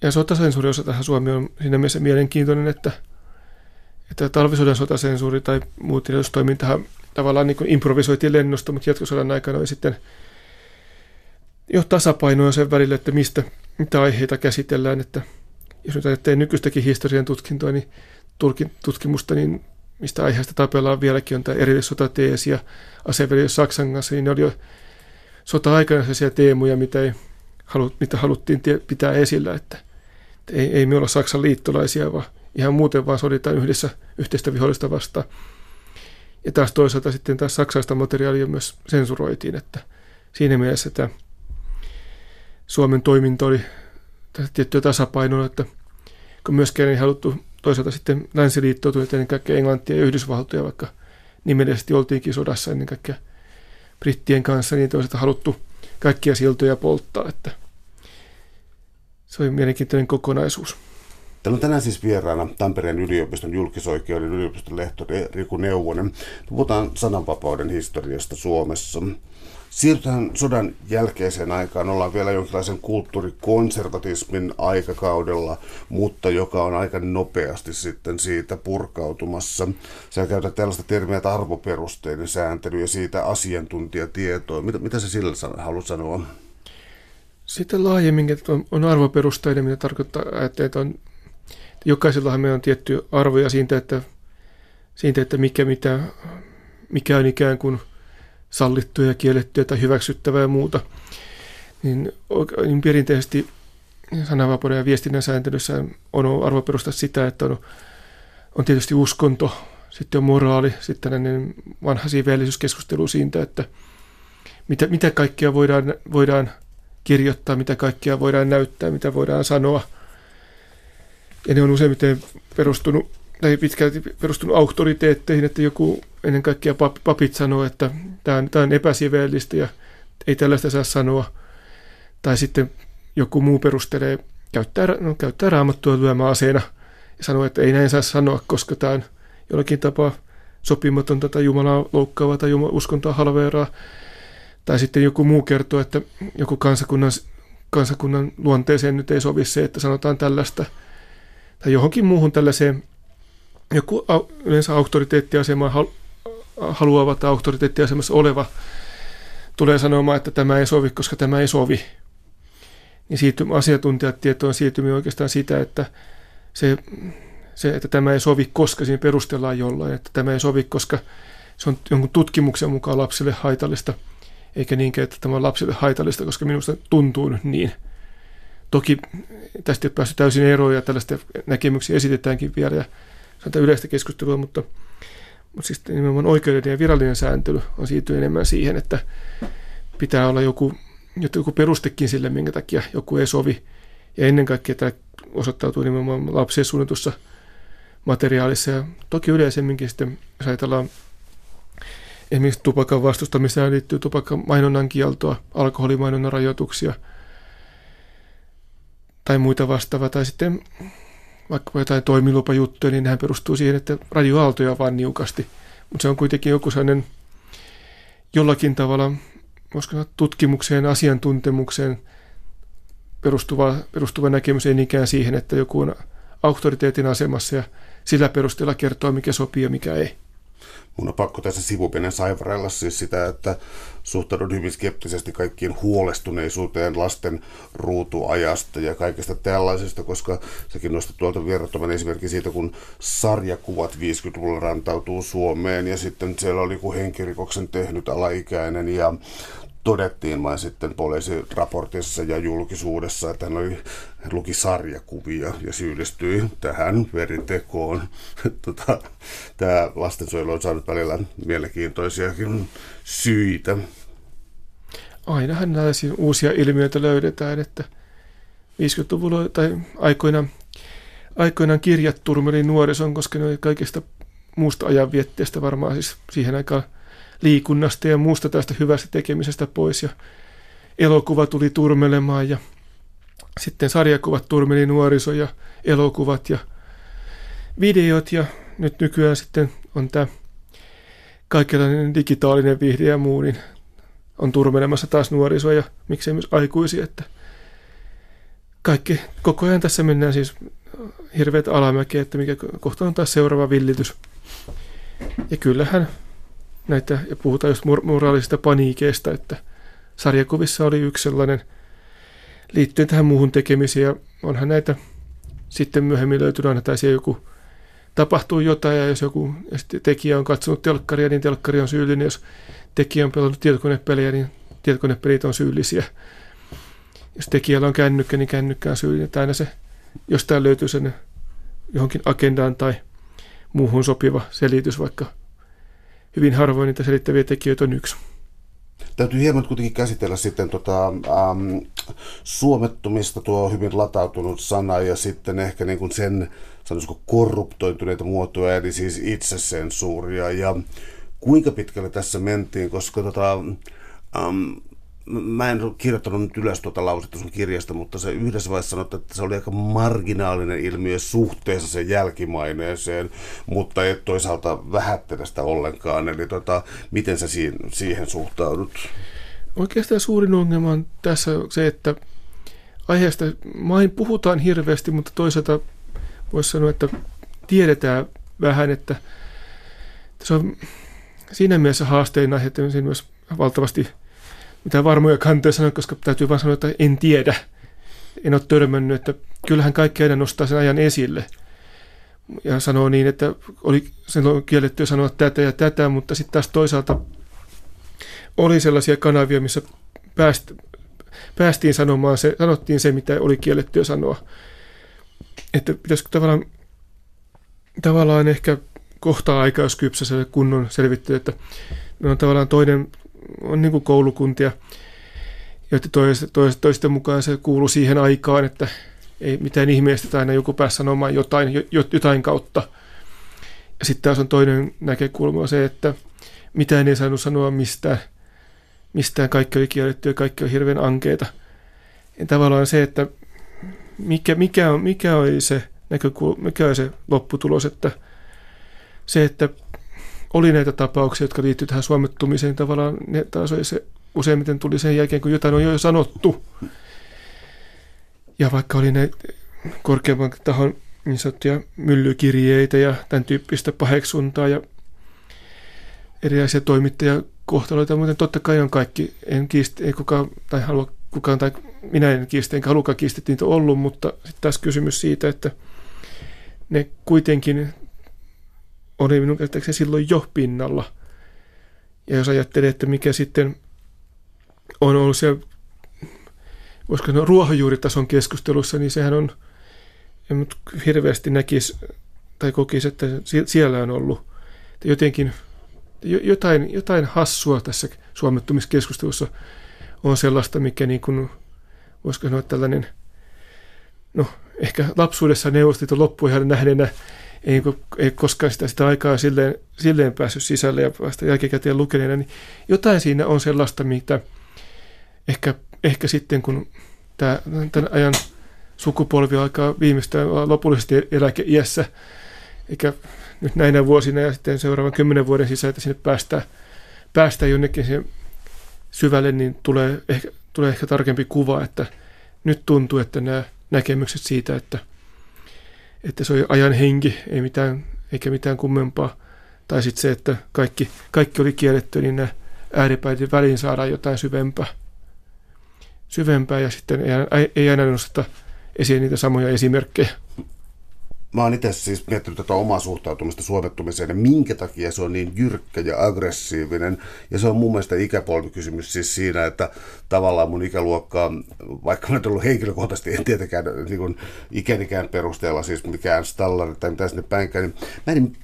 Speaker 2: ja sotasensuuri osa tähän Suomi on siinä mielessä mielenkiintoinen, että, että talvisodan sotasensuuri tai muut tiedotustoimintahan tavallaan niin improvisoitiin lennosta, mutta jatkosodan aikana oli sitten jo tasapainoa sen välillä, että mistä, mitä aiheita käsitellään, että jos nyt ajattelee nykyistäkin historian tutkintoa, niin tutkimusta, niin mistä aiheesta tapellaan vieläkin, on tämä erillissotateesi ja aseveli Saksan kanssa, niin ne oli jo sota-aikana sellaisia teemoja, mitä, ei halu, mitä haluttiin tie, pitää esillä, että, että ei, ei me olla Saksan liittolaisia, vaan ihan muuten vaan soditaan yhdessä yhteistä vihollista vastaan. Ja taas toisaalta sitten taas saksaista materiaalia myös sensuroitiin, että siinä mielessä että Suomen toiminta oli tiettyä tasapainoa, että kun myöskään ei haluttu toisaalta sitten länsiliittoutuneet ennen kaikkea Englantia ja Yhdysvaltoja, vaikka nimellisesti oltiinkin sodassa ennen kaikkea brittien kanssa, niin toisaalta haluttu kaikkia siltoja polttaa, että se oli mielenkiintoinen kokonaisuus.
Speaker 1: Täällä on tänään siis vieraana Tampereen yliopiston julkisoikeuden yliopiston lehtori Riku Neuvonen. Puhutaan sananvapauden historiasta Suomessa. Siirrytään sodan jälkeiseen aikaan, ollaan vielä jonkinlaisen kulttuurikonservatismin aikakaudella, mutta joka on aika nopeasti sitten siitä purkautumassa. Sä käytät tällaista termiä, että arvoperusteinen sääntely ja siitä asiantuntijatietoa. Mitä, mitä sä sillä haluat sanoa?
Speaker 2: Sitten laajemmin, että on, on arvoperusteinen, mitä tarkoittaa, että on, jokaisellahan meillä on tietty arvoja siitä, että, siitä, että mikä, mitä, mikä on ikään kuin – sallittuja, kiellettyä tai hyväksyttävää ja muuta, niin, niin perinteisesti sananvapauden ja viestinnän sääntelyssä on arvoperusta sitä, että on, on tietysti uskonto, sitten on moraali, sitten tällainen vanha siveellisyyskeskustelu siitä, että mitä, mitä kaikkea voidaan, voidaan kirjoittaa, mitä kaikkea voidaan näyttää, mitä voidaan sanoa. Ja ne on useimmiten perustunut tai pitkälti perustunut auktoriteetteihin, että joku ennen kaikkea papit sanoo, että tämä on, tämä on epäsiveellistä ja ei tällaista saa sanoa. Tai sitten joku muu perustelee, käyttää, no, käyttää raamattua lyömäaseena ja sanoo, että ei näin saa sanoa, koska tämä on jollakin tapaa sopimatonta tai Jumalaa loukkaavaa tai Jumala, uskontoa halveeraa. Tai sitten joku muu kertoo, että joku kansakunnan, kansakunnan luonteeseen nyt ei sovi se, että sanotaan tällaista. Tai johonkin muuhun tällaiseen joku yleensä auktoriteettiasema haluava tai auktoriteettiasemassa oleva tulee sanomaan, että tämä ei sovi, koska tämä ei sovi. Niin siirtymä, asiantuntijatietoon siirtyminen oikeastaan sitä, että se, se, että tämä ei sovi, koska siinä perustellaan jollain, että tämä ei sovi, koska se on jonkun tutkimuksen mukaan lapsille haitallista, eikä niinkään, että tämä on lapsille haitallista, koska minusta tuntuu nyt niin. Toki tästä ei päästy täysin eroon ja tällaista näkemyksiä esitetäänkin vielä ja tätä yleistä keskustelua, mutta, mutta siis nimenomaan oikeudellinen ja virallinen sääntely on siirtynyt enemmän siihen, että pitää olla joku, joku perustekin sille, minkä takia joku ei sovi. Ja ennen kaikkea tämä osoittautuu nimenomaan lapsien suunnitussa materiaalissa. Ja toki yleisemminkin sitten, jos ajatellaan esimerkiksi tupakan vastustamista liittyy tupakan mainonnan kieltoa, alkoholimainonnan rajoituksia tai muita vastaavaa. Tai sitten vaikka jotain toimilupajuttuja, niin nehän perustuu siihen, että radioaaltoja on vain niukasti. Mutta se on kuitenkin joku sellainen jollakin tavalla koska tutkimukseen, asiantuntemukseen perustuva, perustuva näkemys ei niinkään siihen, että joku on auktoriteetin asemassa ja sillä perusteella kertoo, mikä sopii ja mikä ei.
Speaker 1: Mun on pakko tässä sivupinen saivarella siis sitä, että suhtaudun hyvin skeptisesti kaikkiin huolestuneisuuteen lasten ruutuajasta ja kaikesta tällaisesta, koska sekin nostaa tuolta verrattoman esimerkki siitä, kun sarjakuvat 50-luvulla rantautuu Suomeen ja sitten siellä oli joku henkirikoksen tehnyt alaikäinen ja todettiin vain sitten poliisiraportissa ja julkisuudessa, että hän, oli, luki sarjakuvia ja syyllistyi tähän veritekoon. Tota, tämä lastensuojelu on saanut välillä mielenkiintoisiakin syitä.
Speaker 2: Ainahan näitä uusia ilmiöitä löydetään, että 50-luvulla tai aikoinaan, aikoinaan kirjat turmeli nuorison, koska ne oli kaikista muusta ajanvietteestä varmaan siis siihen aikaan – liikunnasta ja muusta tästä hyvästä tekemisestä pois ja elokuva tuli turmelemaan ja sitten sarjakuvat turmeli nuoriso ja elokuvat ja videot ja nyt nykyään sitten on tämä kaikenlainen digitaalinen vihde ja muu, niin on turmelemassa taas nuorisoa ja miksei myös aikuisia, että kaikki, koko ajan tässä mennään siis hirveät alamäkeä, että mikä kohta on taas seuraava villitys. Ja kyllähän näitä, ja puhutaan just moraalisesta paniikeista, että sarjakuvissa oli yksi sellainen liittyen tähän muuhun tekemiseen, ja onhan näitä sitten myöhemmin löytynyt aina, tai joku tapahtuu jotain, ja jos joku tekijä on katsonut telkkaria, niin telkkari on syyllinen, jos tekijä on pelannut tietokonepelejä, niin tietokonepelit on syyllisiä. Jos tekijällä on kännykkä, niin kännykkä on syyllinen. Tai aina se jostain löytyy sen johonkin agendaan tai muuhun sopiva selitys, vaikka hyvin harvoin niitä selittäviä tekijöitä on yksi.
Speaker 1: Täytyy hieman kuitenkin käsitellä sitten tota, ähm, suomettumista, tuo hyvin latautunut sana, ja sitten ehkä niin kuin sen, sanoisiko, korruptoituneita muotoja, eli siis itsesensuuria, ja kuinka pitkälle tässä mentiin, koska tota, ähm, mä en ole kirjoittanut nyt ylös tuota lausetta sun kirjasta, mutta se yhdessä vaiheessa sanoi, että se oli aika marginaalinen ilmiö suhteessa sen jälkimaineeseen, mutta et toisaalta vähättele sitä ollenkaan. Eli tota, miten sä siihen, siihen suhtaudut?
Speaker 2: Oikeastaan suurin ongelma on tässä se, että aiheesta main puhutaan hirveästi, mutta toisaalta voisi sanoa, että tiedetään vähän, että se on siinä mielessä haastein aihe, että myös valtavasti mitään varmoja kantoja sanoa, koska täytyy vain sanoa, että en tiedä. En ole törmännyt, että kyllähän kaikki aina nostaa sen ajan esille. Ja sanoo niin, että oli silloin kielletty sanoa tätä ja tätä, mutta sitten taas toisaalta oli sellaisia kanavia, missä pääst, päästiin sanomaan se, sanottiin se, mitä oli kielletty sanoa. Että pitäisikö tavallaan, tavallaan ehkä kohtaa aikaa, jos kypsässä kunnon selvittely, että on tavallaan toinen, on niin koulukuntia, joiden toisten, mukaan se kuuluu siihen aikaan, että ei mitään ihmeestä, aina joku pääsi sanomaan jotain, jotain kautta. Ja sitten taas on toinen näkökulma se, että mitään ei saanut sanoa mistään, mistään kaikki oli kielletty ja kaikki oli hirveän ankeita. Ja tavallaan se, että mikä, mikä, on, mikä oli se näkökulma, mikä oli se lopputulos, että se, että oli näitä tapauksia, jotka liittyivät tähän suomettumiseen, tavallaan ne taas se, useimmiten tuli sen jälkeen, kun jotain on jo sanottu. Ja vaikka oli näitä korkeamman tahon niin sanottuja myllykirjeitä ja tämän tyyppistä paheksuntaa ja erilaisia toimittajakohtaloita, mutta totta kai on kaikki, en kiistä, ei kukaan, tai halua kukaan, tai minä en kiistä, enkä halukaan kiistä, niitä ollut, mutta sitten taas kysymys siitä, että ne kuitenkin oli minun käsittääkseni silloin jo pinnalla. Ja jos ajattelee, että mikä sitten on ollut se, voisiko sanoa ruohonjuuritason keskustelussa, niin sehän on, en nyt hirveästi näkisi tai kokisi, että siellä on ollut jotenkin jotain, jotain hassua tässä suomettumiskeskustelussa on sellaista, mikä niin kuin, voisiko sanoa tällainen, no ehkä lapsuudessa neuvostoliiton loppuihan nähneenä ei, ei koskaan sitä, sitä aikaa silleen, silleen päässyt sisälle ja vasta jälkikäteen lukeneena, niin jotain siinä on sellaista, mitä ehkä, ehkä sitten kun tämä, tämän ajan sukupolvi alkaa viimeistään lopullisesti eläkeiässä, eikä nyt näinä vuosina ja sitten seuraavan kymmenen vuoden sisällä, että sinne päästään, päästään jonnekin sen syvälle, niin tulee ehkä, tulee ehkä tarkempi kuva, että nyt tuntuu, että nämä näkemykset siitä, että – että se oli ajan henki, ei mitään, eikä mitään kummempaa. Tai sitten se, että kaikki, kaikki oli kielletty, niin nämä ääripäiden väliin saadaan jotain syvempää. Syvempää ja sitten ei, ei aina nosteta esiin niitä samoja esimerkkejä.
Speaker 1: Mä oon itse siis miettinyt tätä omaa suhtautumista suomettumiseen ja minkä takia se on niin jyrkkä ja aggressiivinen. Ja se on mun mielestä ikäpolvikysymys siis siinä, että tavallaan mun ikäluokkaa, vaikka mä en ollut henkilökohtaisesti, en tietenkään niin ikänikään perusteella siis mikään stallari tai mitä sinne päinkään, niin mä en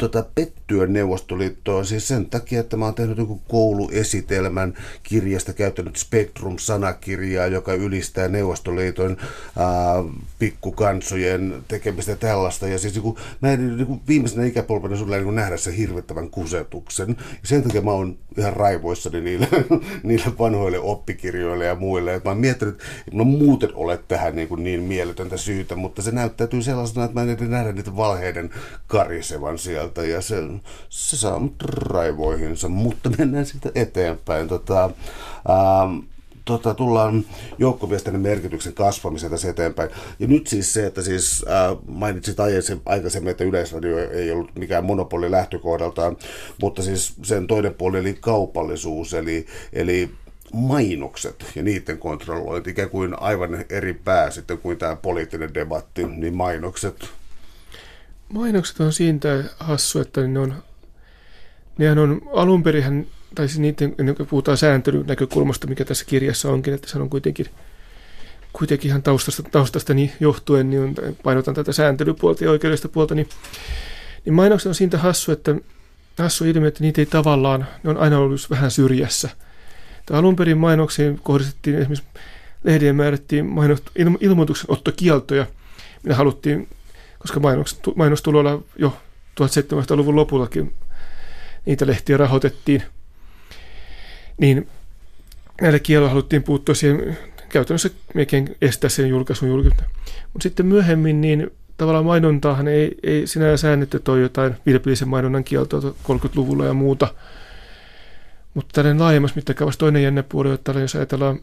Speaker 1: tota, pettyä Neuvostoliittoon siis sen takia, että mä oon tehnyt joku kouluesitelmän kirjasta, käyttänyt Spectrum-sanakirjaa, joka ylistää Neuvostoliiton ää, pikkukansojen tekemistä tällaista. Ja siis niin mä en niin viimeisenä ikäpolvena sulle niin nähdä sen hirvittävän kusetuksen. Ja sen takia mä oon ihan raivoissani niille, niille vanhoille oppikirjoille ja muille. Et mä oon miettinyt, että no muuten ole tähän niin, kuin niin mieletöntä syytä, mutta se näyttäytyy sellaisena, että mä en nähdä niitä valheiden karisevan sieltä sieltä ja se, se saa mut raivoihinsa, mutta mennään sitten eteenpäin. Tota, ähm, tota, tullaan joukkoviestinnän merkityksen kasvamiseen tässä eteenpäin. Ja nyt siis se, että siis äh, mainitsit aikaisemmin, että Yleisradio ei ollut mikään monopoli lähtökohdaltaan, mutta siis sen toinen puoli eli kaupallisuus, eli, eli mainokset ja niiden kontrollointi, ikään kuin aivan eri pää sitten kuin tämä poliittinen debatti, niin mainokset
Speaker 2: Mainokset on siitä hassu, että ne on, nehän on alun perin, tai siis niiden, ennen kuin puhutaan sääntelyn näkökulmasta, mikä tässä kirjassa onkin, että se on kuitenkin, kuitenkin ihan taustasta, taustasta niin johtuen, niin on, painotan tätä sääntelypuolta ja oikeudellista puolta, niin, niin mainokset on siitä hassu, että hassu ilmiö, että niitä ei tavallaan, ne on aina ollut vähän syrjässä. Että alun perin mainoksiin kohdistettiin esimerkiksi lehdien määrättiin mainos, ilmoituksen ottokieltoja, minä haluttiin koska mainostuloilla jo 1700-luvun lopullakin niitä lehtiä rahoitettiin, niin näillä kieloilla haluttiin puuttua siihen, käytännössä melkein estää sen julkaisun julkista. Mutta sitten myöhemmin niin tavallaan mainontaahan ei, ei sinä säännetty toi jotain vilpillisen mainonnan kieltoa 30-luvulla ja muuta. Mutta tällainen laajemmassa mittakaavassa toinen jännä puoli, että jos ajatellaan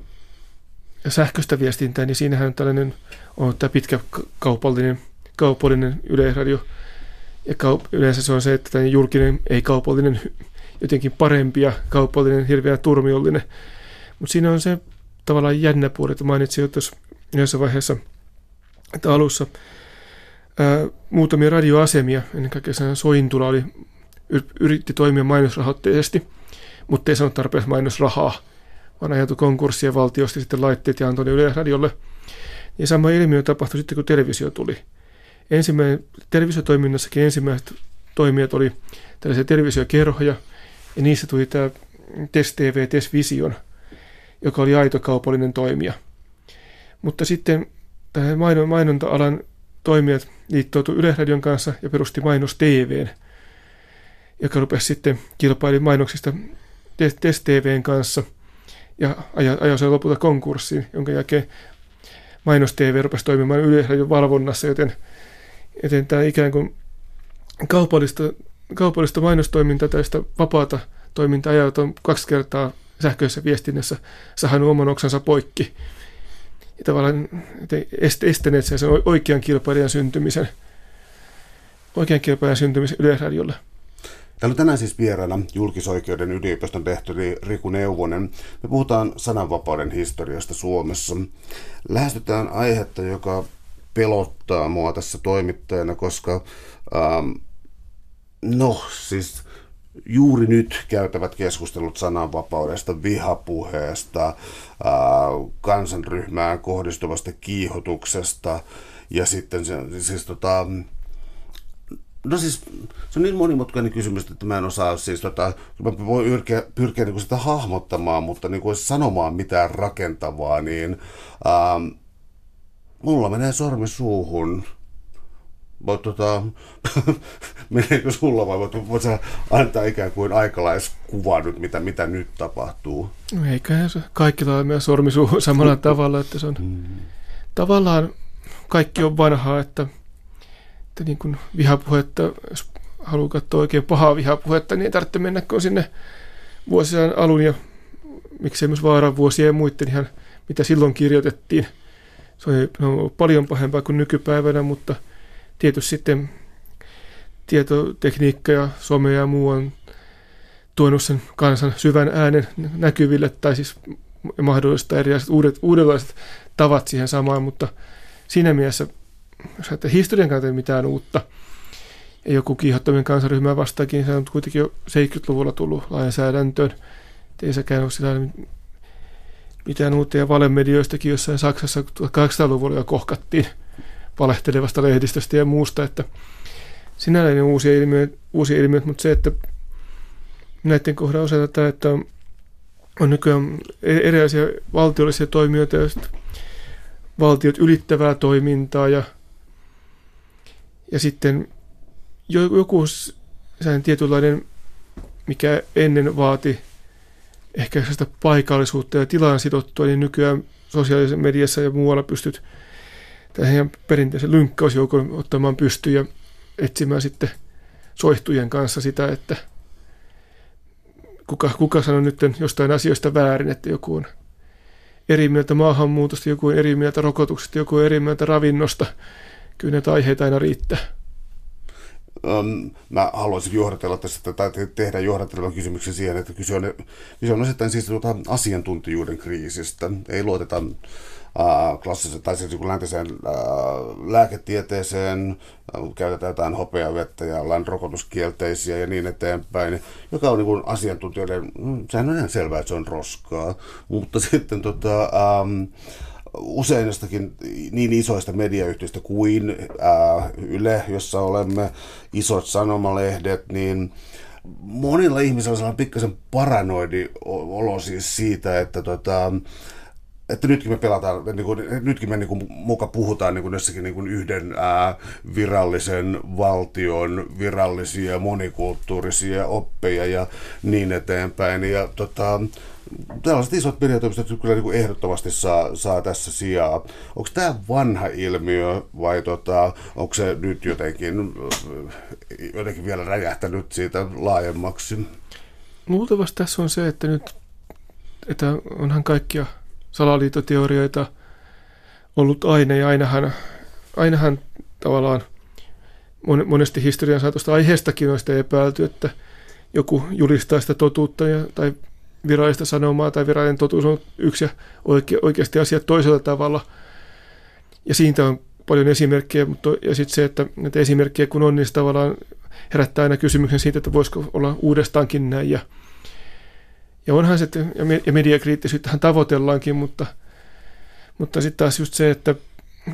Speaker 2: sähköistä viestintää, niin siinähän on tällainen on tämä pitkä kaupallinen, kaupallinen yleisradio. Ja kaup- yleensä se on se, että julkinen, ei kaupallinen, jotenkin parempi ja kaupallinen, hirveän turmiollinen. Mutta siinä on se tavallaan jännä puoli, että mainitsin jo tuossa vaiheessa, että alussa ää, muutamia radioasemia, ennen kaikkea Sointula oli, yritti toimia mainosrahoitteisesti, mutta ei saanut tarpeeksi mainosrahaa, vaan ajautui konkurssia valtiosta sitten laitteet ja antoi Yleisradiolle. Ja sama ilmiö tapahtui sitten, kun televisio tuli. Ensimmäinen, televisiotoiminnassakin ensimmäiset toimijat oli tällaisia televisiokerhoja, ja niissä tuli tämä Test TV, Test Vision, joka oli aito kaupallinen toimija. Mutta sitten tähän mainonta-alan toimijat liittoutuivat Yleisradion kanssa ja perusti Mainos TVn, joka rupesi sitten kilpaili mainoksista Test TVn kanssa ja ajoi sen lopulta konkurssiin, jonka jälkeen Mainos TV rupesi toimimaan Yleisradion valvonnassa, joten, joten tämä ikään kuin kaupallista, kaupallista mainostoimintaa tai sitä vapaata toimintaa ajautui kaksi kertaa sähköisessä viestinnässä sahannut oman oksansa poikki. Ja tavallaan estäneet sen oikean kilpailijan syntymisen, oikean kilpailijan syntymisen Yleisradiolle.
Speaker 1: Täällä on tänään siis vieraana julkisoikeuden yliopiston lehtori Riku Neuvonen. Me puhutaan sananvapauden historiasta Suomessa. Lähestytään aihetta, joka pelottaa mua tässä toimittajana, koska ähm, no siis juuri nyt käytävät keskustelut sananvapaudesta, vihapuheesta, ää, kansanryhmään kohdistuvasta kiihotuksesta ja sitten se, siis tota, No siis se on niin monimutkainen kysymys, että mä en osaa siis tota, mä voin pyrkiä, pyrkiä niin sitä hahmottamaan, mutta niin kuin sanomaan mitään rakentavaa, niin ää, mulla menee sormi suuhun voit, tota, meneekö sulla vai voit, voit sä antaa ikään kuin aikalaiskuva nyt, mitä, mitä nyt tapahtuu?
Speaker 2: Eiköhän se kaikilla on myös sormisuuhun samalla tavalla, että se on mm. tavallaan kaikki on vanhaa, että, että niin kuin vihapuhetta, jos haluaa katsoa oikein pahaa vihapuhetta, niin ei tarvitse mennä kun sinne vuosien alun ja miksei myös vaaran vuosia ja muiden ihan, mitä silloin kirjoitettiin. Se on paljon pahempaa kuin nykypäivänä, mutta – tietysti sitten tietotekniikka ja some ja muu on tuonut sen kansan syvän äänen näkyville tai siis mahdollistaa erilaiset uudet, uudenlaiset tavat siihen samaan, mutta siinä mielessä, jos ajattelee historian kannalta mitään uutta, ja joku kiihottaminen kansanryhmää vastaakin, se on kuitenkin jo 70-luvulla tullut lainsäädäntöön. Ei sekään ole mitään uutta, ja valemedioistakin jossain Saksassa 1800-luvulla jo kohkattiin valehtelevasta lehdistöstä ja muusta, että sinällään uusia ilmiöitä, uusia ilmiöitä, mutta se, että näiden kohdalla osataan, että on, on nykyään e- erilaisia valtiollisia toimijoita ja valtiot ylittävää toimintaa ja, ja sitten joku sen tietynlainen, mikä ennen vaati ehkä sitä paikallisuutta ja tilaan sidottua, niin nykyään sosiaalisessa mediassa ja muualla pystyt – tähän perinteisen lynkkausjoukon ottamaan pystyyn ja etsimään sitten soihtujen kanssa sitä, että kuka, kuka sanoi nyt jostain asioista väärin, että joku on eri mieltä maahanmuutosta, joku on eri mieltä rokotuksesta, joku on eri mieltä ravinnosta. Kyllä näitä aiheita aina riittää.
Speaker 1: Mä haluaisin johdatella tässä, tai tehdä johdattelevan kysymyksen siihen, että kyse on, kyse on osittain siis tuota asiantuntijuuden kriisistä. Ei luoteta klassisen tai siis läntiseen lääketieteeseen, käytetään jotain hopeavettä ja ollaan rokotuskielteisiä ja niin eteenpäin, joka on niin asiantuntijoiden, mm, sehän on ihan selvää, että se on roskaa, mutta sitten tota, ähm, usein jostakin niin isoista mediayhtiöistä kuin äh, Yle, jossa olemme, isot sanomalehdet, niin monilla ihmisillä on pikkasen paranoidi olo siis siitä, että tota, että nytkin me pelataan, niin kuin, nytkin me niin kuin, muka puhutaan niin kuin jossakin niin kuin yhden ää, virallisen valtion virallisia monikulttuurisia oppeja ja niin eteenpäin. Ja tota, tällaiset isot mediatoimistot kyllä niin kuin ehdottomasti saa, saa tässä sijaa. Onko tämä vanha ilmiö vai tota, onko se nyt jotenkin, jotenkin vielä räjähtänyt siitä laajemmaksi?
Speaker 2: Luultavasti tässä on se, että nyt että onhan kaikkia salaliittoteorioita ollut aina ja ainahan, ainahan tavallaan monesti historian saatosta aiheestakin on sitä epäilty, että joku julistaa sitä totuutta ja, tai virallista sanomaa tai virallinen totuus on yksi ja oike, oikeasti asiat toisella tavalla. Ja siitä on paljon esimerkkejä, mutta ja sitten se, että näitä esimerkkejä kun on, niin se tavallaan herättää aina kysymyksen siitä, että voisiko olla uudestaankin näin. Ja, ja onhan se, ja mediakriittisyyttähän tavoitellaankin, mutta, mutta sitten taas just se, että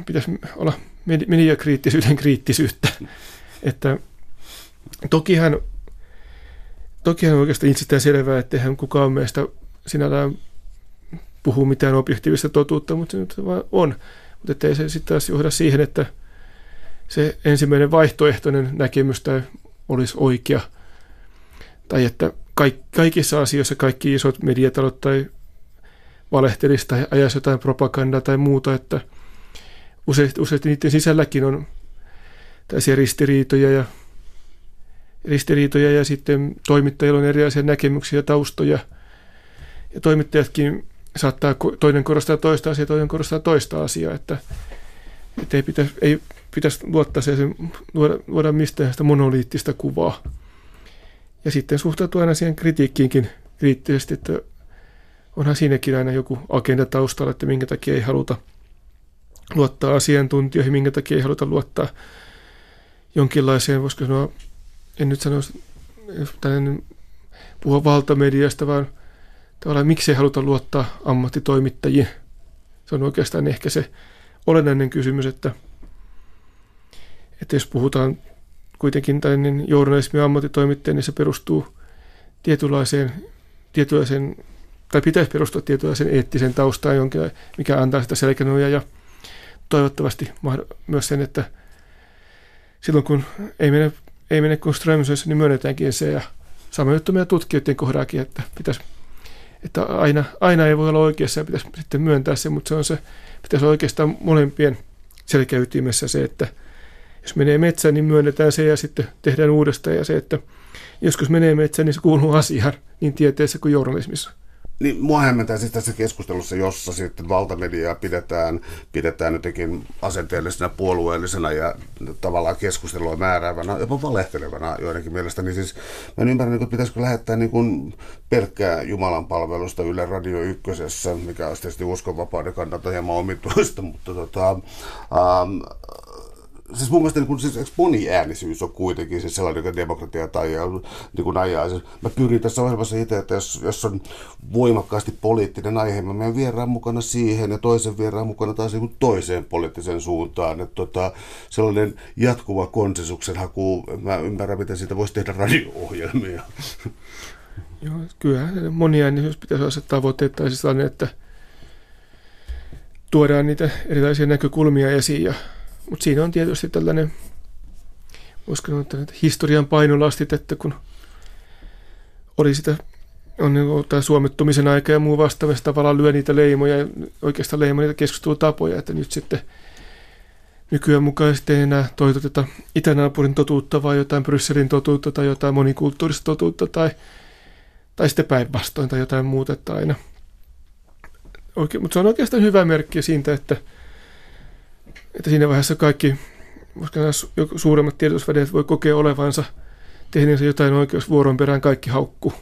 Speaker 2: pitäisi olla mediakriittisyyden kriittisyyttä. Että tokihan, tokihan on oikeastaan itsestään selvää, että eihän kukaan meistä sinällään puhu mitään objektiivista totuutta, mutta se nyt vaan on. Mutta ei se sitten taas johda siihen, että se ensimmäinen vaihtoehtoinen näkemys tai olisi oikea. Tai että kaikissa asioissa kaikki isot mediatalot tai valehtelisi tai ajaisi jotain propagandaa tai muuta, että useasti, useasti niiden sisälläkin on tällaisia ristiriitoja ja, ristiriitoja ja sitten toimittajilla on erilaisia näkemyksiä ja taustoja. Ja toimittajatkin saattaa toinen korostaa toista asiaa, toinen korostaa toista asiaa, että, että ei, pitäisi, ei pitäisi luottaa se, luoda, luoda mistään sitä monoliittista kuvaa. Ja sitten suhtautua aina siihen kritiikkiinkin kriittisesti, että onhan siinäkin aina joku agenda taustalla, että minkä takia ei haluta luottaa asiantuntijoihin, minkä takia ei haluta luottaa jonkinlaiseen, voisiko sanoa, en nyt sano tällainen puhua valtamediasta, vaan tavallaan miksi ei haluta luottaa ammattitoimittajiin. Se on oikeastaan ehkä se olennainen kysymys, että, että jos puhutaan kuitenkin tällainen journalismi ammattitoimittaja, niin se perustuu tietynlaiseen, tietynlaiseen tai pitäisi perustua tietynlaiseen eettisen taustaan, jonka, mikä antaa sitä selkänojaa ja toivottavasti myös sen, että silloin kun ei mene, ei mene kuin Strömsössä, niin myönnetäänkin se ja sama juttu meidän tutkijoiden kohdaakin, että pitäisi että aina, aina ei voi olla oikeassa ja pitäisi sitten myöntää se, mutta se on se, pitäisi oikeastaan molempien selkäytimessä se, että jos menee metsään, niin myönnetään se ja sitten tehdään uudestaan ja se, että joskus menee metsään, niin se kuuluu asiaan niin tieteessä kuin journalismissa.
Speaker 1: Niin, mua hämmentää siis tässä keskustelussa, jossa sitten valtamediaa pidetään, pidetään jotenkin asenteellisena, puolueellisena ja tavallaan keskustelua määräävänä, jopa valehtelevana joidenkin mielestä. Niin siis mä en ymmärrä, että pitäisikö lähettää niin kuin pelkkää Jumalan palvelusta Yle Radio Ykkösessä, mikä on tietysti uskonvapauden kannalta hieman omituista, mutta tota, ähm, siis mun mielestä niin siis, moniäänisyys on kuitenkin siis sellainen, joka demokratia tai niin kuin ajaa. Siis mä pyrin tässä ohjelmassa itse, että jos, jos on voimakkaasti poliittinen aihe, mä menen vieraan mukana siihen ja toisen vieraan mukana taas niin toiseen poliittiseen suuntaan. Että tota, sellainen jatkuva konsensuksen haku, mä ymmärrän, miten siitä voisi tehdä radio-ohjelmia.
Speaker 2: Joo, kyllä moniäänisyys pitäisi olla se tavoite, tai siis sellainen, että tuodaan niitä erilaisia näkökulmia esiin ja mutta siinä on tietysti tällainen, voisiko sanoa, että historian painolastit, että kun oli sitä on niin tämä suomettumisen aika ja muu vastaavasti tavallaan lyö niitä leimoja, oikeastaan leimoja niitä keskustelutapoja, että nyt sitten nykyään mukaan sitten ei enää toitoteta itänaapurin totuutta, vai jotain Brysselin totuutta tai jotain monikulttuurista totuutta tai, tai sitten päinvastoin tai jotain muuta, että aina. Oike, mutta se on oikeastaan hyvä merkki siitä, että että siinä vaiheessa kaikki suuremmat tiedotusvälineet voi kokea olevansa tehneensä jotain oikeusvuoron perään kaikki haukku.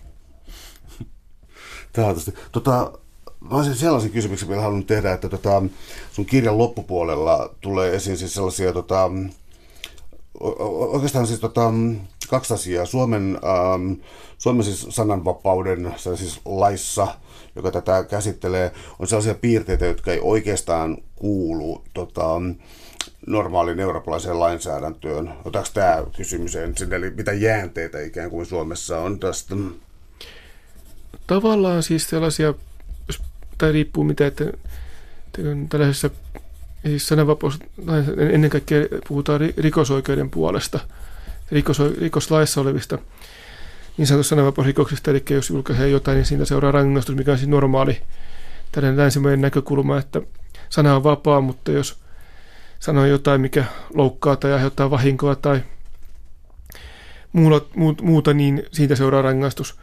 Speaker 1: Taatusti. Tota, mä olisin sellaisen kysymyksen vielä halunnut tehdä, että tota, sun kirjan loppupuolella tulee esiin siis sellaisia tota, oikeastaan siis tota, kaksi asiaa. Suomen, ähm, Suomen siis sananvapauden siis laissa, joka tätä käsittelee, on sellaisia piirteitä, jotka ei oikeastaan kuulu tota, normaaliin eurooppalaiseen lainsäädäntöön. Otaks tämä kysymys ensin, eli mitä jäänteitä ikään kuin Suomessa on tästä?
Speaker 2: Tavallaan siis sellaisia, tai riippuu mitä, että, tällaisessa siis sananvapaus, ennen kaikkea puhutaan rikosoikeuden puolesta, rikos, rikoslaissa olevista niin sanotusta sananvapausrikoksesta, eli jos julkaisee jotain, niin siitä seuraa rangaistus, mikä on siis normaali tällainen länsimainen näkökulma, että sana on vapaa, mutta jos sanoo jotain, mikä loukkaa tai aiheuttaa vahinkoa tai muuta, niin siitä seuraa rangaistus.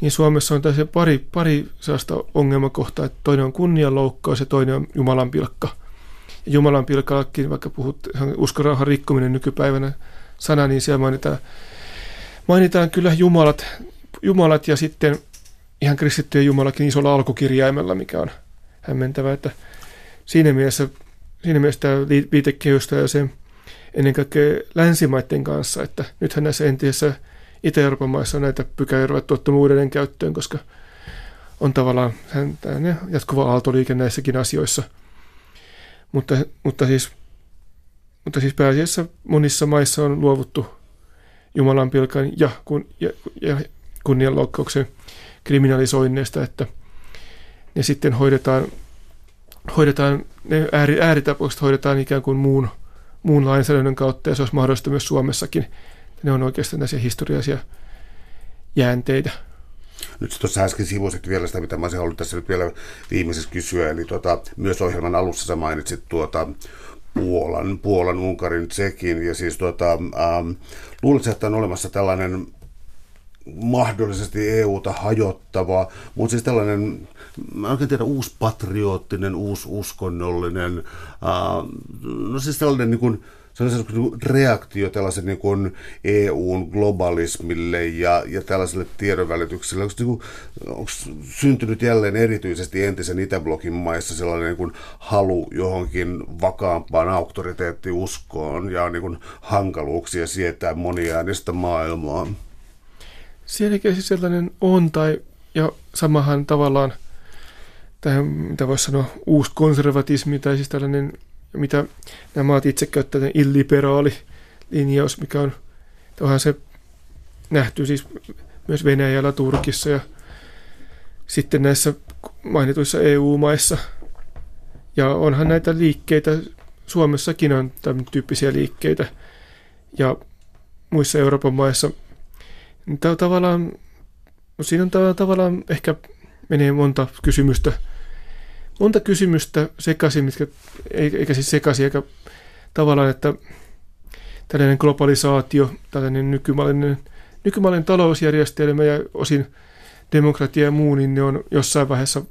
Speaker 2: Niin Suomessa on tässä pari, pari sellaista ongelmakohtaa, että toinen on kunnianloukkaus ja toinen on Jumalan pilkka. Ja Jumalan pilkallakin, vaikka puhut uskorauhan rikkominen nykypäivänä sana, niin siellä mainitaan, mainitaan kyllä Jumalat, Jumalat ja sitten ihan kristittyjen Jumalakin isolla alkukirjaimella, mikä on hämmentävää, että siinä mielessä, siinä mielessä tämä viitekehystä ja se ennen kaikkea länsimaiden kanssa, että nythän näissä entisissä Itä-Euroopan maissa näitä pykäliä ruvettu uudelleen käyttöön, koska on tavallaan jatkuva aaltoliike näissäkin asioissa. Mutta, mutta, siis, mutta siis pääasiassa monissa maissa on luovuttu Jumalan pilkan ja, kun, ja, ja kunnianloukkauksen kriminalisoinneista, että ne sitten hoidetaan, hoidetaan ne ääri, ääritapaukset hoidetaan ikään kuin muun, muun lainsäädännön kautta, ja se olisi mahdollista myös Suomessakin. Ne on oikeastaan näisiä historiallisia jäänteitä.
Speaker 1: Nyt tuossa äsken sivusit vielä sitä, mitä mä olisin halunnut tässä nyt vielä viimeisessä kysyä. Eli tuota, myös ohjelman alussa sä mainitsit tuota, Puolan, Puolan, Unkarin, Tsekin. Ja siis tuota, ähm, luuletko, että on olemassa tällainen mahdollisesti EUta hajottava, mutta siis tällainen, mä oikein tiedä, uusi patriottinen, uusi uskonnollinen, äh, no siis tällainen niin kuin, sellaisen niin reaktio tällaisen niin kuin EUn globalismille ja, ja tällaiselle tiedonvälitykselle? Onko, niin kuin, onko syntynyt jälleen erityisesti entisen Itäblokin maissa sellainen niin kuin halu johonkin vakaampaan auktoriteettiuskoon ja niin kuin hankaluuksia sietää moniäänistä maailmaa?
Speaker 2: Selkeästi sellainen on, tai ja samahan tavallaan tähän, mitä voisi sanoa, uusi konservatismi, tai siis tällainen, mitä nämä maat itse käyttävät, illiberaali linjaus, mikä on, onhan se nähty siis myös Venäjällä, Turkissa ja sitten näissä mainituissa EU-maissa. Ja onhan näitä liikkeitä, Suomessakin on tämän tyyppisiä liikkeitä, ja muissa Euroopan maissa – Tämä on tavallaan, no siinä on tavallaan ehkä menee monta kysymystä, monta kysymystä sekaisin, mitkä, eikä siis sekaisin, eikä tavallaan, että tällainen globalisaatio, tällainen nykymallinen, nykymallinen talousjärjestelmä ja osin demokratia ja muu, niin ne on jossain vaiheessa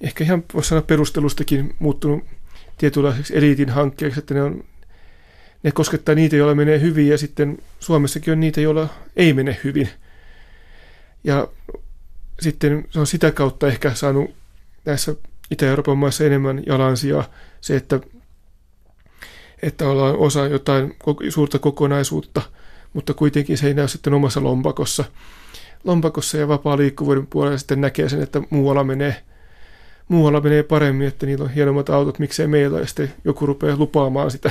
Speaker 2: ehkä ihan voisi sanoa perustelustakin muuttunut tietynlaiseksi eliitin hankkeeksi, että ne on ne koskettaa niitä, joilla menee hyvin, ja sitten Suomessakin on niitä, joilla ei mene hyvin. Ja sitten se on sitä kautta ehkä saanut näissä Itä-Euroopan maissa enemmän jalansijaa se, että, että ollaan osa jotain suurta kokonaisuutta, mutta kuitenkin se ei näy sitten omassa lompakossa. Lompakossa ja vapaa liikkuvuuden puolella sitten näkee sen, että muualla menee, muualla menee paremmin, että niillä on hienommat autot, miksei meillä, ja sitten joku rupeaa lupaamaan sitä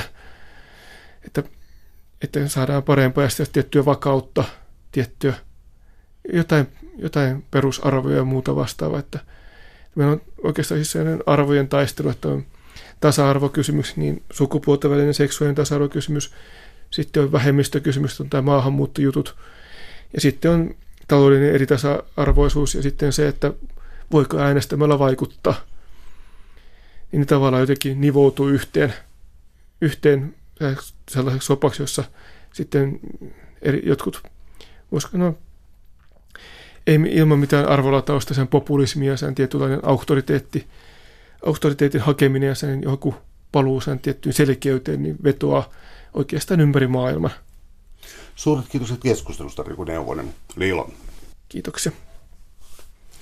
Speaker 2: että, että saadaan parempaa ja tiettyä vakautta, tiettyä jotain, jotain perusarvoja ja muuta vastaavaa. Että meillä on oikeastaan siis sellainen arvojen taistelu, että on tasa-arvokysymys, niin sukupuolten välinen seksuaalinen tasa-arvokysymys, sitten on vähemmistökysymys, on tämä maahanmuuttojutut, ja sitten on taloudellinen eritasa-arvoisuus ja sitten se, että voiko äänestämällä vaikuttaa. Niin ne tavallaan jotenkin nivoutuu yhteen, yhteen sellaiseksi sopaksi, jossa sitten eri, jotkut, voisiko no, ei ilman mitään arvolatausta sen populismia, sen tietynlainen auktoriteetti, auktoriteetin hakeminen ja sen joku paluu sen tiettyyn selkeyteen, niin vetoaa oikeastaan ympäri maailman.
Speaker 1: Suuret kiitokset keskustelusta, Riku Neuvonen. Liilon.
Speaker 2: Kiitoksia.